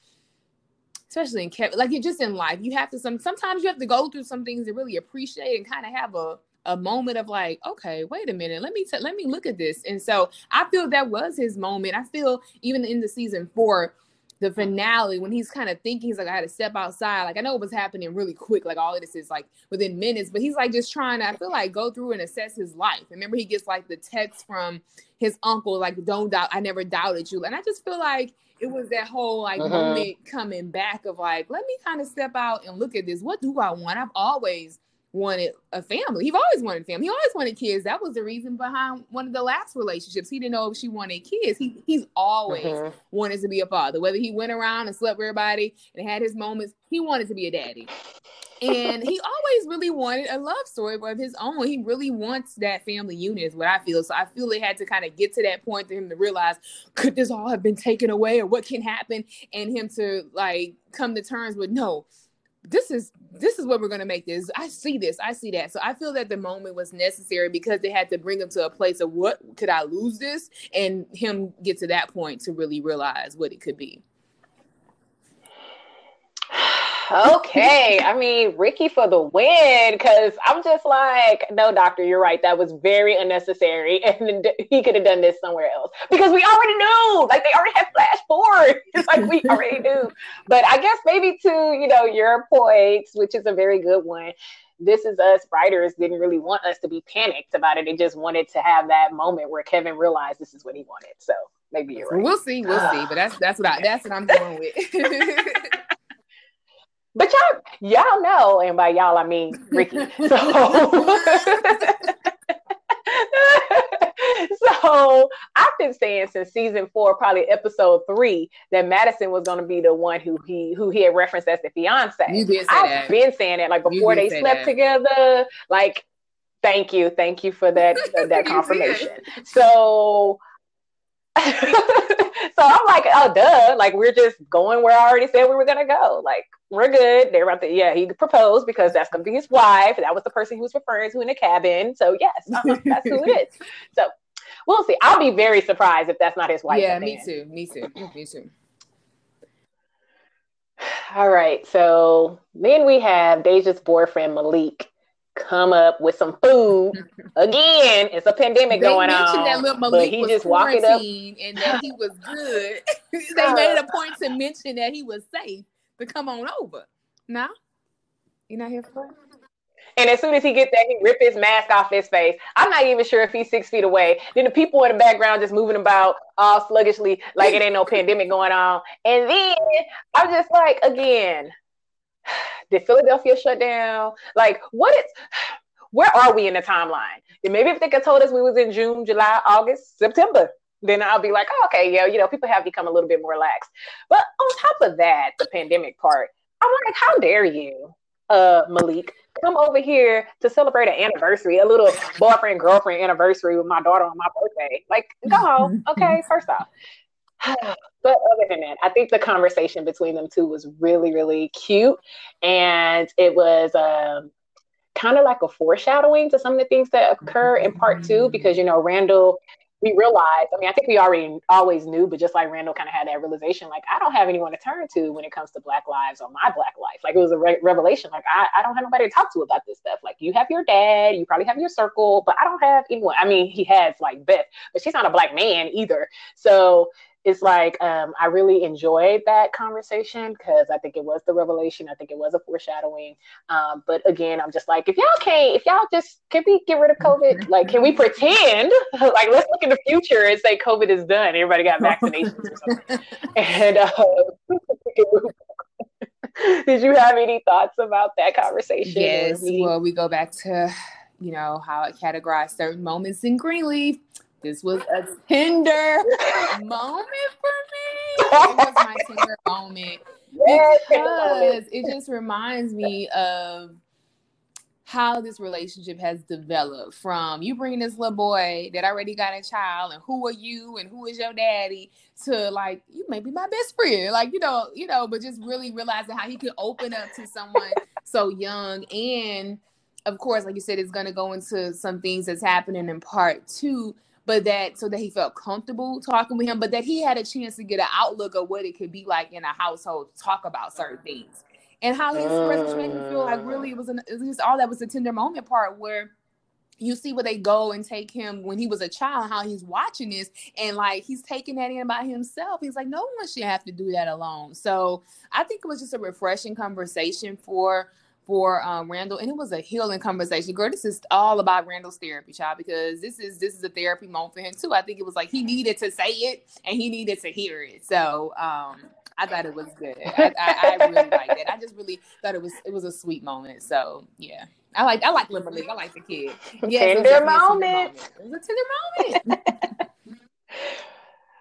especially in Kevin, like just in life, you have to some sometimes you have to go through some things to really appreciate and kind of have a a moment of like, okay, wait a minute, let me t- let me look at this. And so I feel that was his moment. I feel even in the season four, the finale when he's kind of thinking he's like, I had to step outside. Like I know it was happening really quick, like all of this is like within minutes, but he's like just trying to, I feel like go through and assess his life. Remember, he gets like the text from his uncle, like, don't doubt, I never doubted you. And I just feel like it was that whole like uh-huh. moment coming back of like, let me kind of step out and look at this. What do I want? I've always wanted a family. He's always wanted family. He always wanted kids. That was the reason behind one of the last relationships. He didn't know if she wanted kids. He he's always uh-huh. wanted to be a father. Whether he went around and slept with everybody and had his moments, he wanted to be a daddy and he always really wanted a love story of his own. He really wants that family unit, is what I feel. So I feel it had to kind of get to that point for him to realize could this all have been taken away or what can happen, and him to like come to terms with no. This is this is what we're gonna make this. I see this, I see that. So I feel that the moment was necessary because they had to bring him to a place of what could I lose this, and him get to that point to really realize what it could be okay. I mean, Riki for the win because I'm just like, no, doctor, you're right. That was very unnecessary, and he could have done this somewhere else because we already knew. Like they already had flash forward. It's like we already knew. But I guess maybe to you know your points, which is a very good one. This is us writers didn't really want us to be panicked about it. They just wanted to have that moment where Kevin realized this is what he wanted. So maybe you're right. We'll see. We'll see. But that's that's what I that's what I'm going with. But y'all, y'all know, and by y'all I mean Riki. So, so I've been saying since season four, probably episode three, that Madison was going to be the one who he who he had referenced as the fiance. You did say I've that. been saying it like before they slept that. together. Like, thank you, thank you for that that confirmation. So so I'm like, oh, duh. Like, we're just going where I already said we were going to go. Like, we're good. They're about to, yeah, he proposed because that's going to be his wife. That was the person he was referring to in the cabin. So, yes, uh-huh, that's who it is. So, we'll see. I'll be very surprised if that's not his wife. Yeah, me too. Me too. Me too. All right. So then we have Deja's boyfriend, Malik come up with some food. Again, it's a pandemic They going mentioned on. that little but Malik he was just walked it up. quarantined and that he was good. they made a point to mention that he was safe to come on over. Now, you not here for it? And as soon as he gets there, he rip his mask off his face. I'm not even sure if he's six feet away. Then the people in the background just moving about all sluggishly, like it ain't no pandemic going on. And then I'm just like, again, did Philadelphia shut down? Like, what is? Where are we in the timeline? And maybe if they could told us we was in June, July, August, September, then I'll be like, oh, okay, yeah, you know, people have become a little bit more lax. But on top of that, the pandemic part, I'm like, how dare you, uh, Malik, come over here to celebrate an anniversary, a little boyfriend girlfriend anniversary with my daughter on my birthday. Like, go, okay, first off. but other than that, I think the conversation between them two was really, really cute, and it was um, kind of like a foreshadowing to some of the things that occur in part two. Because you know, Randall we realized, I mean, I think we already always knew, but just like Randall kind of had that realization, like, I don't have anyone to turn to when it comes to Black lives or my Black life. Like, it was a re- revelation. Like, I, I don't have nobody to talk to about this stuff. Like, you have your dad, you probably have your circle, but I don't have anyone. I mean, he has like Beth, but she's not a Black man either. So it's like um, I really enjoyed that conversation because I think it was the revelation. I think it was a foreshadowing. Um, but again, I'm just like, if y'all can't, if y'all just can we get rid of COVID? Like, can we pretend? like, let's look in the future and say COVID is done. Everybody got vaccinations or something. And uh, did you have any thoughts about that conversation? Yes. Well, we go back to you know how it categorized certain moments in Greenleaf this was a tender moment for me. It was my tender moment. Because it just reminds me of how this relationship has developed from you bringing this little boy that already got a child and who are you and who is your daddy to like you may be my best friend like you know you know but just really realizing how he could open up to someone so young. And of course like you said it's going to go into some things that's happening in part two but that so that he felt comfortable talking with him, but that he had a chance to get an outlook of what it could be like in a household to talk about certain things. And how he expressed, which made me feel like really it was, an, it was all that was a tender moment part where you see where they go and take him when he was a child, how he's watching this and like he's taking that in by himself. He's like, no one should have to do that alone. So I think it was just a refreshing conversation for for um, Randall, and it was a healing conversation. Girl, this is all about Randall's therapy, child, because this is this is a therapy moment for him too. I think it was like he needed to say it and he needed to hear it. So um, I thought it was good. I, I, I really liked it. I just really thought it was it was a sweet moment. So yeah. I like I like Limberley. I like the kid. Yes, tender, moment. It was a tender moment.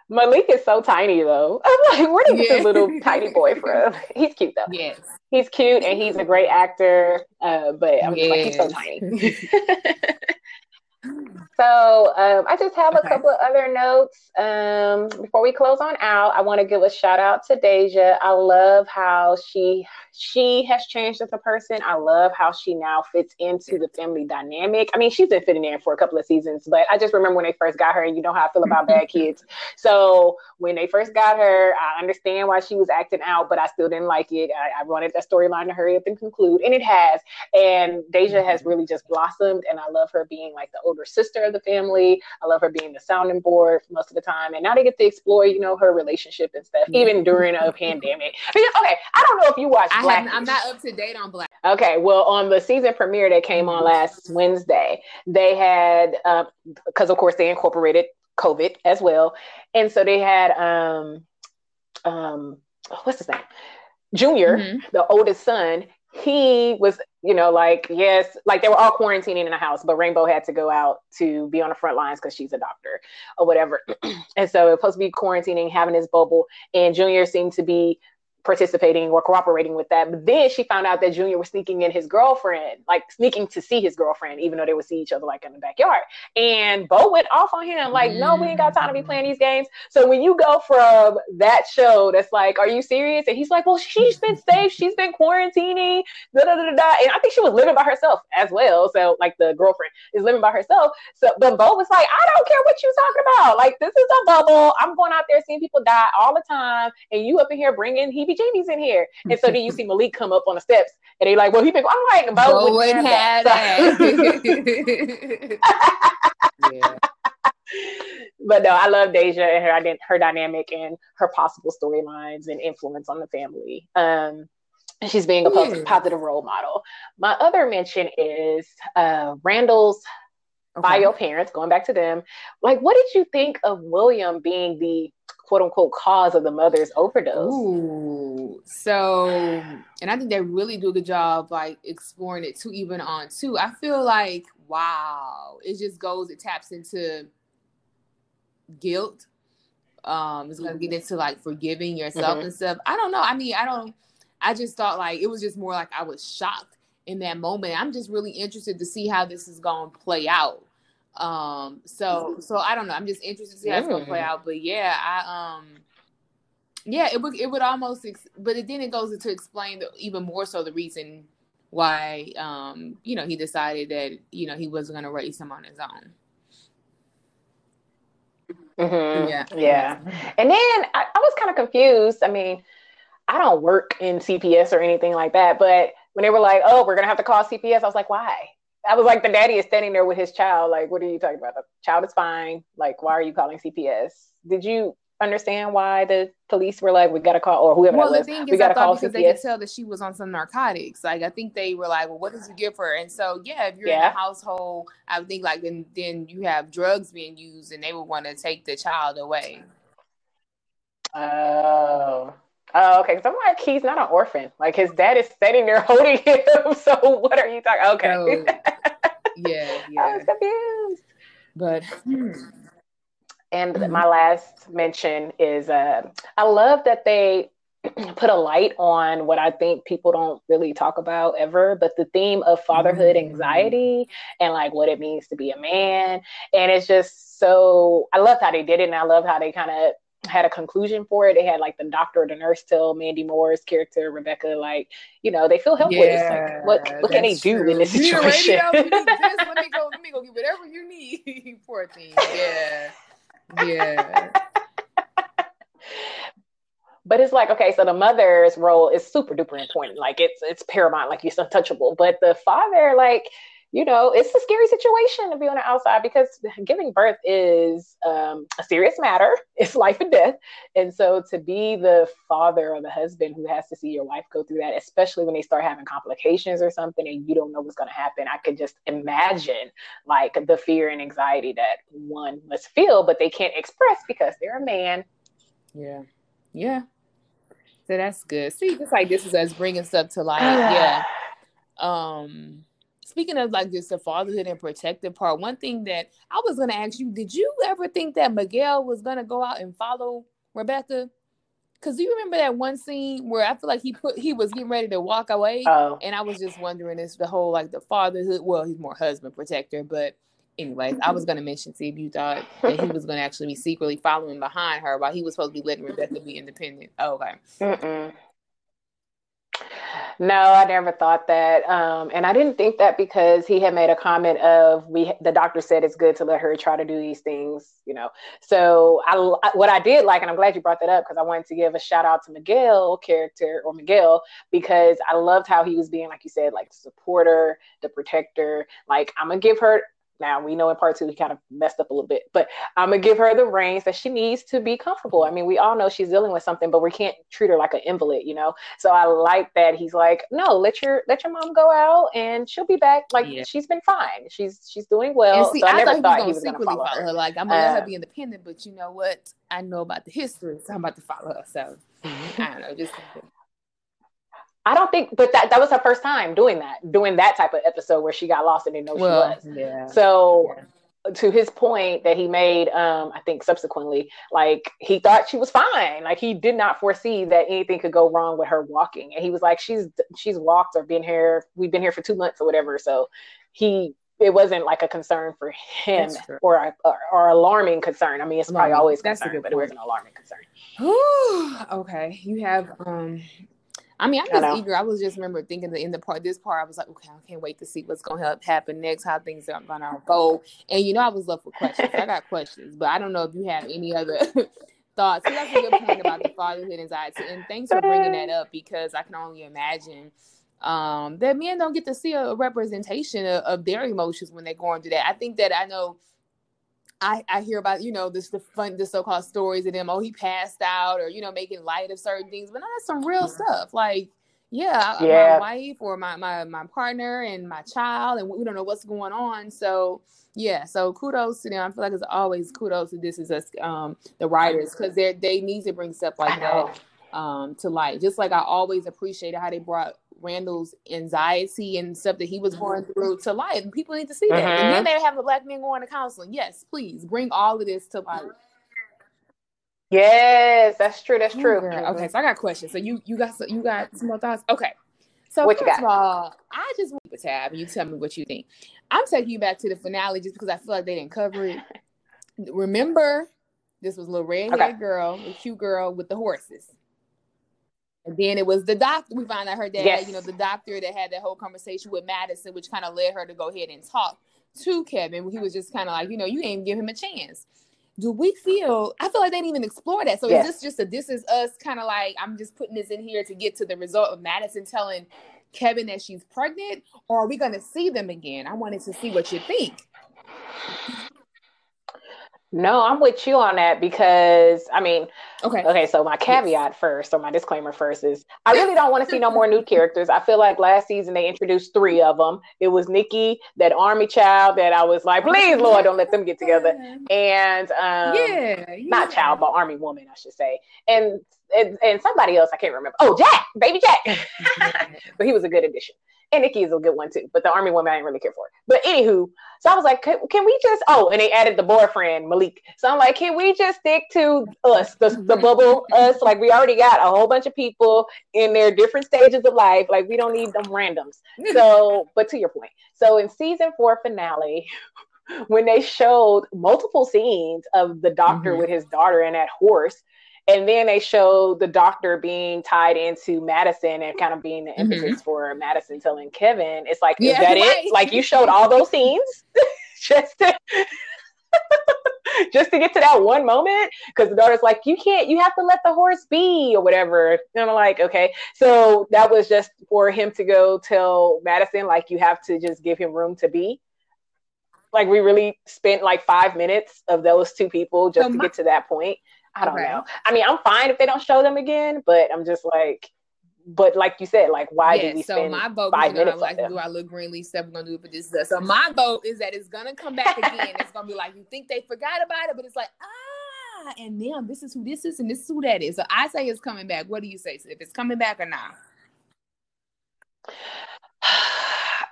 Malik is so tiny though. I'm like, where did yeah. this little tiny boy from? He's cute though. Yes he's cute and he's a great actor. Uh, but I'm yes. like, he's so tiny. so um, I just have okay. a couple of other notes. Um, before we close on out, I want to give a shout out to Deja. I love how she she has changed as a person. I love how she now fits into the family dynamic. I mean, she's been fitting in for a couple of seasons, but I just remember when they first got her, and you know how I feel about bad kids. So when they first got her, I understand why she was acting out, but I still didn't like it. I, I wanted that storyline to hurry up and conclude, and it has. And Deja has really just blossomed, and I love her being like the older sister of the family. I love her being the sounding board most of the time, and now they get to explore, you know, her relationship and stuff, even during a pandemic. Okay, I don't know if you watch. Black. I'm not up to date on Black. Okay, well, on the season premiere that came on last Wednesday, they had because uh, of course they incorporated COVID as well, and so they had um um what's his name, Junior, mm-hmm. the oldest son. He was, you know, like yes, like they were all quarantining in the house, but Rainbow had to go out to be on the front lines because she's a doctor or whatever, and so it was supposed to be quarantining, having his bubble, and Junior seemed to be participating or cooperating with that. But then she found out that Junior was sneaking in his girlfriend, like sneaking to see his girlfriend, even though they would see each other like in the backyard. And Bo went off on him, like, mm. no, we ain't got time to be playing these games. So when you go from that show that's like, are you serious? And he's like, well, she's been safe, she's been quarantining, da da da da. And I think she was living by herself as well. So like the girlfriend is living by herself. So but Bo was like, I don't care what you're talking about. Like this is a bubble. I'm going out there seeing people die all the time, and you up in here bringing he be Jamie's in here. And so then you see Malik come up on the steps and they like, well, he been, I'm like, Bo wouldn't have that. yeah. But no, I love Deja and her her dynamic and her possible storylines and influence on the family. Um, she's being a yeah. positive role model. My other mention is uh, Randall's okay. bio parents, going back to them. Like, what did you think of William being the quote unquote cause of the mother's overdose? Ooh, so, and I think they really do a good job like exploring it too, even on two. I feel like, wow, it just goes, it taps into guilt. Um, it's gonna get into like forgiving yourself mm-hmm. and stuff. I don't know. I mean, I don't I just thought like it was just more like I was shocked in that moment. I'm just really interested to see how this is going to play out. Um, so so I don't know. I'm just interested to see how it's going to play out. But yeah, I um, yeah, it would it would almost, ex- but it, then it goes into explain the, even more so the reason why um you know he decided that you know he wasn't going to raise him on his own. Mm-hmm. Yeah, yeah. And then I, I was kind of confused. I mean I don't work in CPS or anything like that. But when they were like, oh, we're gonna have to call CPS, I was like, why? I was like, the daddy is standing there with his child. Like, what are you talking about? The child is fine. Like, why are you calling CPS? Did you understand why the police were like, we gotta call, or whoever well, the was, thing we gotta call because CPS? they could tell that she was on some narcotics. Like, I think they were like, well, what does you give her? And so, yeah, if you're yeah. in a household, I would think like then then you have drugs being used, and they would want to take the child away. Oh. Oh, okay. Because I'm like, he's not an orphan. Like his dad is sitting there holding him. So what are you talking? Okay. So, yeah, yeah. I was confused. But hmm. And mm-hmm. my last mention is uh, I love that they put a light on what I think people don't really talk about ever, but the theme of fatherhood mm-hmm. anxiety and like what it means to be a man. And it's just so I love how they did it and I love how they kind of had a conclusion for it. They had like the doctor or the nurse tell Mandy Moore's character Rebecca, like, you know, they feel helpless. Yeah, like, what what can they do true. in this situation? Radio, this. Let me go. Let me go get whatever you need. Poor thing. Yeah, yeah. but it's like okay so the mother's role is super duper important like it's it's paramount like it's untouchable but the father like you know, it's a scary situation to be on the outside because giving birth is um, a serious matter. It's life and death. And so to be the father or the husband who has to see your wife go through that, especially when they start having complications or something and you don't know what's going to happen, I could just imagine like the fear and anxiety that one must feel, but they can't express because they're a man. Yeah. Yeah. So that's good. See, just like this is us bringing stuff to light. yeah. Um, speaking of like just the fatherhood and protective part, one thing that I was gonna ask you, did you ever think that Miguel was gonna go out and follow Rebecca? Cause you remember that one scene where I feel like he put he was getting ready to walk away, oh. and I was just wondering, is the whole like the fatherhood? Well, he's more husband protector, but anyways, I was gonna mention see if you thought that he was gonna actually be secretly following behind her while he was supposed to be letting Rebecca be independent. Oh, okay. Mm-mm. No, I never thought that, um, and I didn't think that because he had made a comment of we. The doctor said it's good to let her try to do these things, you know. So I, what I did like, and I'm glad you brought that up because I wanted to give a shout out to Miguel character or Miguel because I loved how he was being, like you said, like the supporter, the protector. Like I'm gonna give her now we know in part two he kind of messed up a little bit, but I'm gonna give her the reins that she needs to be comfortable. I mean, we all know she's dealing with something, but we can't treat her like an invalid, you know. So I like that he's like, no, let your let your mom go out and she'll be back. Like yeah. she's been fine. She's she's doing well. See, so I, I, never thought he was, gonna, follow, follow her. her. Like I'm gonna uh, let her uh, be independent, but you know what? I know about the history, so I'm about to follow her. So mm-hmm. I don't know, just I don't think, but that that was her first time doing that, doing that type of episode where she got lost and didn't know well, she was. Yeah. So. Yeah. To his point that he made, um, I think subsequently, like he thought she was fine. Like he did not foresee that anything could go wrong with her walking, and he was like, "She's she's walked or been here. We've been here for two months or whatever." So he it wasn't like a concern for him or, a, or, or alarming concern. I mean, it's probably always That's concern, but it was an alarming concern. okay, you have um I mean, I'm just eager. I was just remember thinking that in the part, this part, I was like, okay, I can't wait to see what's going to happen next, how things are going to unfold. And you know, I was left with questions. I got questions, but I don't know if you have any other thoughts. That's a good point about the fatherhood anxiety, and thanks for bringing that up because I can only imagine um, that men don't get to see a representation of, of, their emotions when they're going through that. I think that I know. I, I hear about you know this the fun the so-called stories of them oh he passed out or you know making light of certain things but no, that's some real stuff. Like yeah, yeah, my wife or my, my my partner and my child and we don't know what's going on. So yeah so kudos to them. I feel like it's always kudos to this is us um the writers because they they need to bring stuff like that um to light. Just like i always appreciated how they brought randall's anxiety and stuff that he was going through to light and people need to see that mm-hmm. and then they have a black man going to counseling yes please bring all of this to light yes that's true that's true mm-hmm. okay so i got questions so you you got you got some more thoughts okay so what first of all, I just want to tab and you tell me what you think. I'm taking you back to the finale just because I feel like they didn't cover it. Remember, this was a little red haired okay. girl, a cute girl with the horses. And then it was the doctor. We found out her dad, yes. you know, the doctor that had that whole conversation with Madison, which kind of led her to go ahead and talk to Kevin. He was just kind of like, you know, you ain't give him a chance. Do we feel? I feel like they didn't even explore that. So yes. is this just a this is us kind of like I'm just putting this in here to get to the result of Madison telling Kevin that she's pregnant, or are we going to see them again? I wanted to see what you think. No, I'm with you on that because I mean, okay, okay. So my caveat yes. first, or my disclaimer first, is I really don't want to see no more new characters. I feel like last season they introduced three of them. It was Nikki, that army child that I was like, please, Lord, don't let them get together, and um, yeah, yeah. not child, but army woman, I should say, and and, and somebody else I can't remember. Oh, Jack, baby Jack, but he was a good addition. And Nikki is a good one too, but the army woman I didn't really care for. But anywho, so I was like, can, can, we just? Oh, and they added the boyfriend Malik. So I'm like, can we just stick to us, the, the bubble, us? Like we already got a whole bunch of people in their different stages of life. Like we don't need them randoms. So, but to your point, so in season four finale. When they showed multiple scenes of the doctor mm-hmm. with his daughter and that horse, and then they show the doctor being tied into Madison and kind of being the mm-hmm. impetus for Madison telling Kevin. It's like, yeah, is that right. it? Like you showed all those scenes just to just to get to that one moment because the daughter's like, you can't, you have to let the horse be or whatever. And I'm like, okay. So that was just for him to go tell Madison, like, you have to just give him room to be. Like we really spent like five minutes of those two people just so to my- get to that point. I don't know. I mean, I'm fine if they don't show them again, but I'm just like, but like you said, like why yeah, do we so spend my vote five minutes? Like, do I look greenly? Step we're gonna do it for this. So my vote is that it's gonna come back again. it's gonna be like you think they forgot about it, but it's like ah, and then this is who this is, and this is who that is. So I say it's coming back. What do you say? So if it's coming back or not?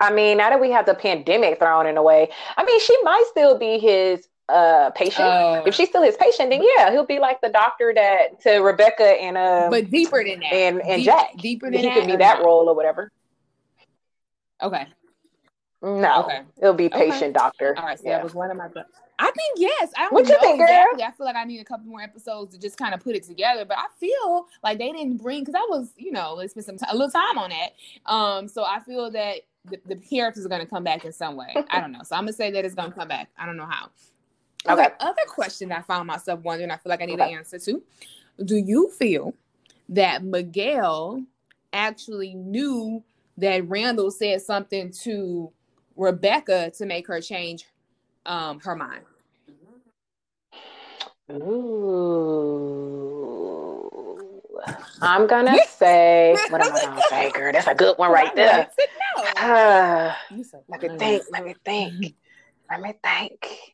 I mean, now that we have the pandemic thrown in a way, I mean, she might still be his uh patient. Uh, if she's still his patient, then yeah, he'll be like the doctor that to Rebecca and uh but deeper than that. And and Deep, Jack. Deeper than he that. He could be that role or whatever. Okay. No. Okay. It'll be patient okay. doctor. All right. So yeah. that was one of my I think yes. I don't what know you think, exactly. Girl? I feel like I need a couple more episodes to just kind of put it together. But I feel like they didn't bring because I was, you know, let's spend some t- a little time on that. Um, so I feel that the, the characters are going to come back in some way. I don't know. So I'm gonna say that it's going to come back. I don't know how. Okay. okay. Other question I found myself wondering, I feel like I need okay. an answer to. Do you feel that Miguel actually knew that Randall said something to Rebecca to make her change um, her mind? Ooh. I'm gonna say, what am I gonna say, girl? That's a good one right there. Uh, let me think. Let me think. Let me think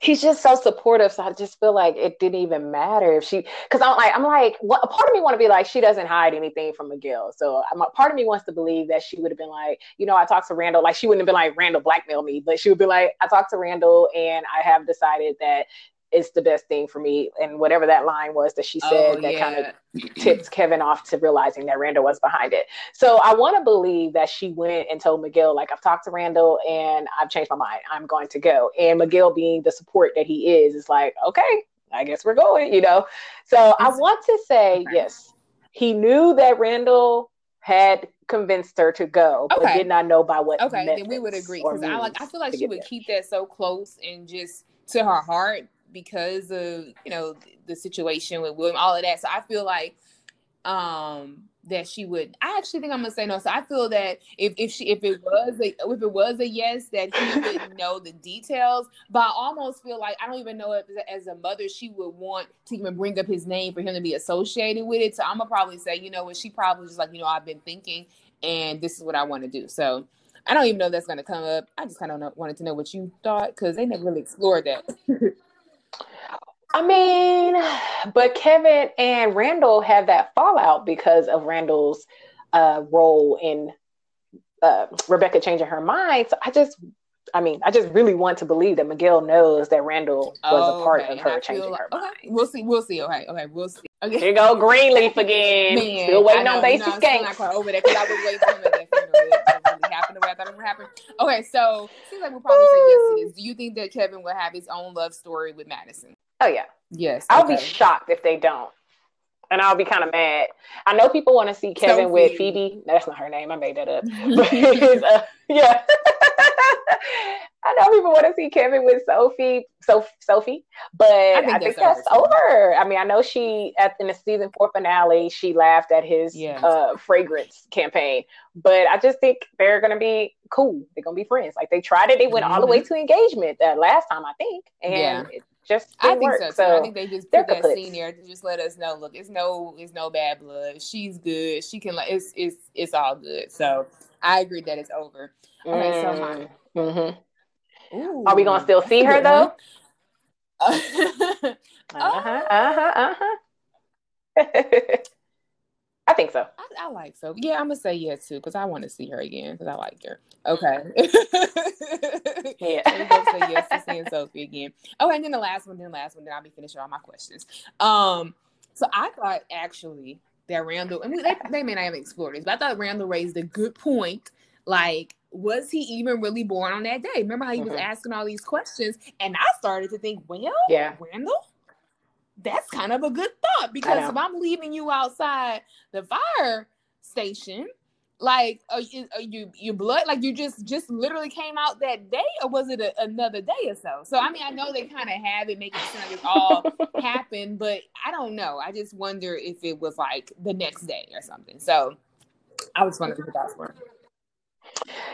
he's just so supportive. So I just feel like it didn't even matter if she, because I'm like, I'm like, what? A part of me want to be like, she doesn't hide anything from Miguel. So I'm, a part of me wants to believe that she would have been like, you know, I talked to Randall, like she wouldn't have been like Randall blackmail me, but she would be like, I talked to Randall and I have decided that it's the best thing for me. And whatever that line was that she oh, said oh, that yeah. kind of tipped Kevin off to realizing that Randall was behind it. So I want to believe that she went and told Miguel, like, I've talked to Randall and I've changed my mind. I'm going to go. And Miguel, being the support that he is, is like, okay, I guess we're going, you know? So I want to say, yes, he knew that Randall had convinced her to go, okay. but did not know by what. Okay, then we would agree because I like I feel like she would there. keep that so close and just to her heart because of you know the situation with William, all of that. So I feel like um that she would I actually think I'm gonna say no. So I feel that if, if she if it was a if it was a yes that he would know the details, but I almost feel like I don't even know if as a mother she would want to even bring up his name for him to be associated with it. So I'm gonna probably say, you know what, she probably just like, you know, I've been thinking and this is what I want to do. So I don't even know if that's gonna come up. I just kind of wanted to know what you thought because they never really explored that. I mean, but Kevin and Randall have that fallout because of Randall's uh, role in uh, Rebecca changing her mind. So I just, I mean, I just really want to believe that Miguel knows that Randall was Oh, a part okay. of her changing feel her mind. Okay, we'll see. We'll see. Okay, okay, we'll see. Okay. Here you go Greenleaf again. Man, Still waiting know, on you Basie know, I'm not quite over that because I was waiting for him at that funeral. Happen the way I thought it would happen. Okay, so seems like we'll probably say yes to this. Do you think that Kevin will have his own love story with Madison? Oh yeah, Yes. I'll okay. be shocked if they don't. And I'll be kind of mad. I know people want to see Kevin with Sophie. Phoebe. That's not her name. I made that up. Uh, yeah. I know people want to see Kevin with Sophie, so Sophie, but I think think, that's over, over. I mean, I know she at in the season four finale, she laughed at his Yeah. uh, fragrance campaign, but I just think they're gonna be cool. They're gonna be friends. Like they tried it, they went all the way to engagement uh, last time, I think, and Mm-hmm. Yeah. it just I think work. so too. I think they just put that scene there to just let us know. Look, it's no, it's no bad blood. She's good. She can like, it's, it's, it's all good. So I agree that it's over. Okay, so. Mhm. Ooh, Are we gonna still see her though? Uh huh. Uh huh. Uh huh. I think so. I, I like so. Yeah, I'm gonna say yes too because I want to see her again because I like her. Okay. Yeah. Both say yes to seeing Sophie again. Oh, and then the last one, then the last one, then I'll be finishing all my questions. Um, so I thought actually that Randall, and we, they, they may not have explored this, but I thought Randall raised a good point. Like, was he even really born on that day? Remember how he was Mhm. asking all these questions, and I started to think, well, Yeah. Randall, that's kind of a good thought because if I'm leaving you outside the fire station, like are you, are you your blood like you just just literally came out that day or was it a, another day or so? So i mean i know they kind of have it making sure it sound like it's all happened but i don't know. I just wonder if it was like the next day or something. So i was wondering if that's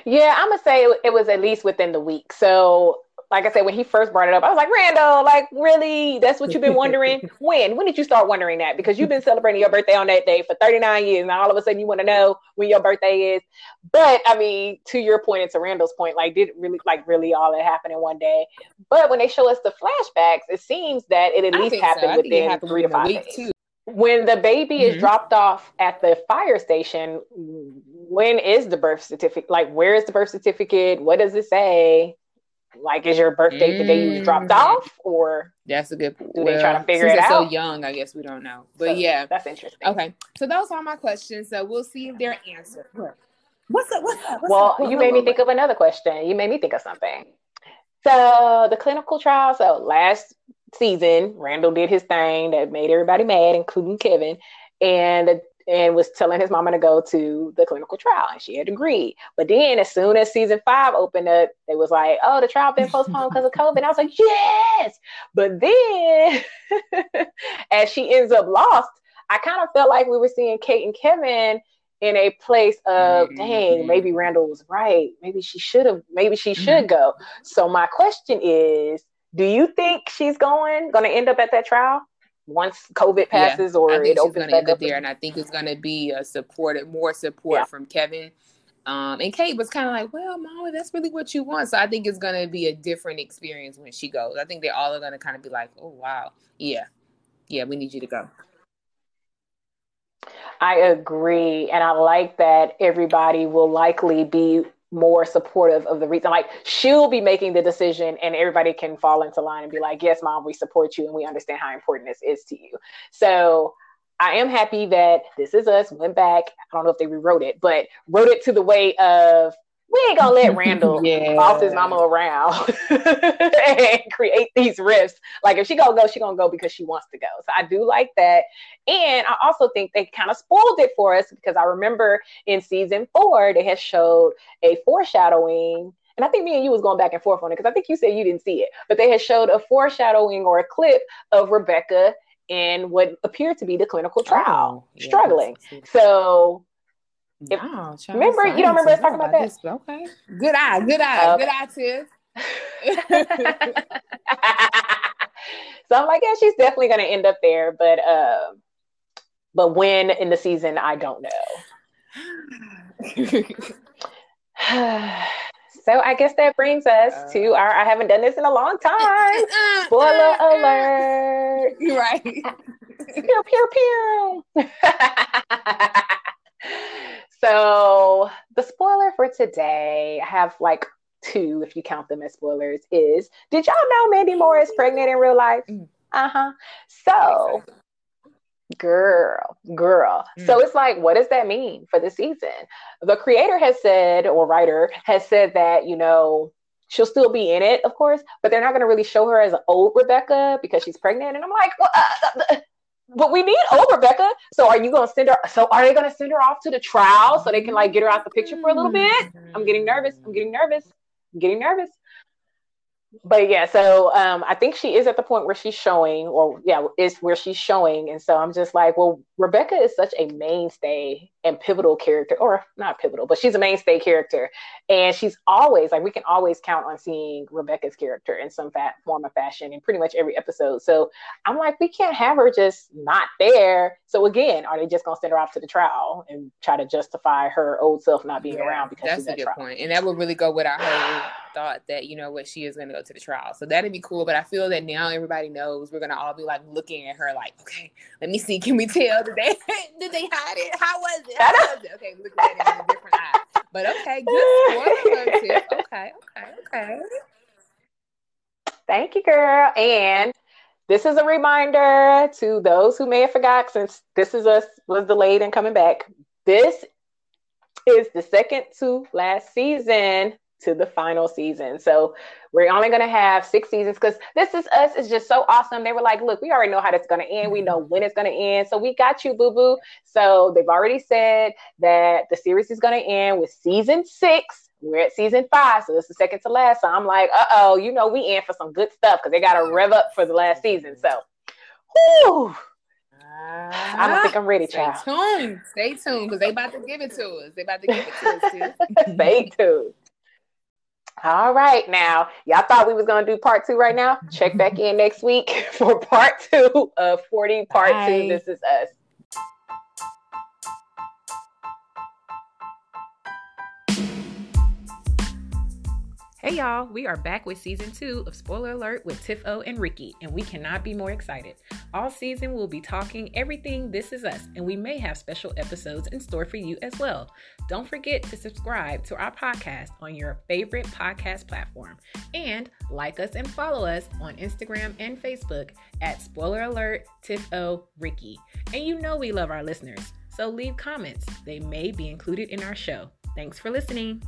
Yeah, I'm gonna say it was at least within the week. So, like I said, when he first brought it up, I was like, Randall, like, really? That's what you've been wondering? when? When did you start wondering that? Because you've been celebrating your birthday on that day for 39 years. Now, all of a sudden, you want to know when your birthday is. But I mean, to your point and to Randall's point, like, did really, like, really all that happen in one day? But when they show us the flashbacks, it seems that it at least so. happened it within happened three to five days. too when the baby is Mhm. dropped off at the fire station, when is the birth certificate? Like, where is the birth certificate? What does it say? Like, is your birthday the day you was dropped Mm. off, or that's a good Do they try to figure since it they're so young i guess we don't know but So, yeah that's interesting. okay so those are my questions so we'll see if they're answered what's up what's up what's well, up? What- you what- made me what- think of another question. You made me think of something. So the clinical trial. So last season, Randall did his thing that made everybody mad, including Kevin, and and was telling his mama to go to the clinical trial, and she had agreed. But then, as soon as season five opened up, they was like, "Oh, the trial been postponed because of COVID." And I was like, "Yes!" But then, as she ends up lost, I kind of felt like we were seeing Kate and Kevin in a place of, mm-hmm. "Dang, maybe Randall was right. Maybe she should have. Maybe she mm-hmm. should go." So my question is, do you think she's going going to end up at that trial once COVID Yeah, passes or it opens back up there, and I think it's going to be a supported, more support Yeah. from Kevin. Um, and Kate was kind of like, "Well, Molly, that's really what you want." So I think it's going to be a different experience when she goes. I think they all are going to kind of be like, "Oh, wow, yeah, yeah, we need you to go." I agree, and I like that everybody will likely be more supportive of the reason. Like she'll be making the decision, and everybody can fall into line and be like, "Yes, mom, we support you, and we understand how important this is to you." So. I am happy that This Is Us went back. I don't know if they rewrote it, but wrote it to the way of we ain't gonna let Randall Yeah. boss his mama around and create these rifts. Like if she gonna go, she gonna go because she wants to go. So I do like that. And I also think they kind of spoiled it for us because I remember in season four they had showed a foreshadowing and I think me and you was going back and forth on it because I think you said you didn't see it, but they had showed a foreshadowing or a clip of Rebecca in what appeared to be the clinical trial, oh, yeah, struggling. So if, no, remember, you don't remember us talking about, about that? Okay. Good eye, good eye, okay. good eye, Tiff. so I'm like, yeah, she's definitely gonna end up there, but uh, but when in the season, I don't know. so I guess that brings us uh, to our I haven't done this in a long time. Spoiler alert. Right. pew pew pew. So the spoiler for today, I have like two, if you count them as spoilers, is did y'all know Mandy Moore is pregnant in real life? Mm. Uh-huh. So girl, girl. Mm. So it's like, what does that mean for the season? The creator has said, or writer has said that, you know, she'll still be in it, of course, but they're not going to really show her as an old Rebecca because she's pregnant. And I'm like, well, uh, uh, uh but we need old Rebecca. So are you going to send her? So are they going to send her off to the trial so they can like get her out the picture for a little bit? I'm getting nervous. I'm getting nervous. I'm getting nervous but yeah, so um, I think she is at the point where she's showing, or yeah, is where she's showing, and so I'm just like, well, Rebecca is such a mainstay and pivotal character, or not pivotal, but she's a mainstay character, and she's always like we can always count on seeing Rebecca's character in some fat form of fashion in pretty much every episode. So I'm like, we can't have her just not there. So again, are they just gonna send her off to the trial and try to justify her old self not being yeah, around because that's a good trial? point, and that would really go with our whole thought that you know what she is going to go to the trial. So that'd be cool. But I feel that now everybody knows we're going to all be like looking at her like, okay, let me see. Can we tell? Did they did they hide it? How was it? How was it? Okay, look at it in a different eye. But okay, good Okay, okay, okay. Thank you, girl. And this is a reminder to those who may have forgot since this is us was delayed and coming back. This is the second to last season to the final season. So we're only going to have six seasons because this is us is just so awesome. They were like, look, we already know how this is going to end. We know when it's going to end. So we got you, boo boo. So they've already said that the series is going to end with season six. We're at season five, so it's the second to last. So I'm like, uh oh, you know, we in for some good stuff because they got to rev up for the last season. So, whew. I don't think I'm ready, Stay child. tuned. Stay tuned because they about to give it to us. They about to give it to us too. Stay tuned. All right, now y'all thought we was gonna do part two right now. Check back in next week for part two of 40 part Bye. two. This is us. Hey y'all, we are back with season two of Spoiler Alert with Tiff O and Riki, and we cannot be more excited. All season we'll be talking everything This Is Us, and we may have special episodes in store for you as well. Don't forget to subscribe to our podcast on your favorite podcast platform, and like us and follow us on Instagram and Facebook at Spoiler Alert Tiffo Riki. And you know we love our listeners, so leave comments. They may be included in our show. Thanks for listening.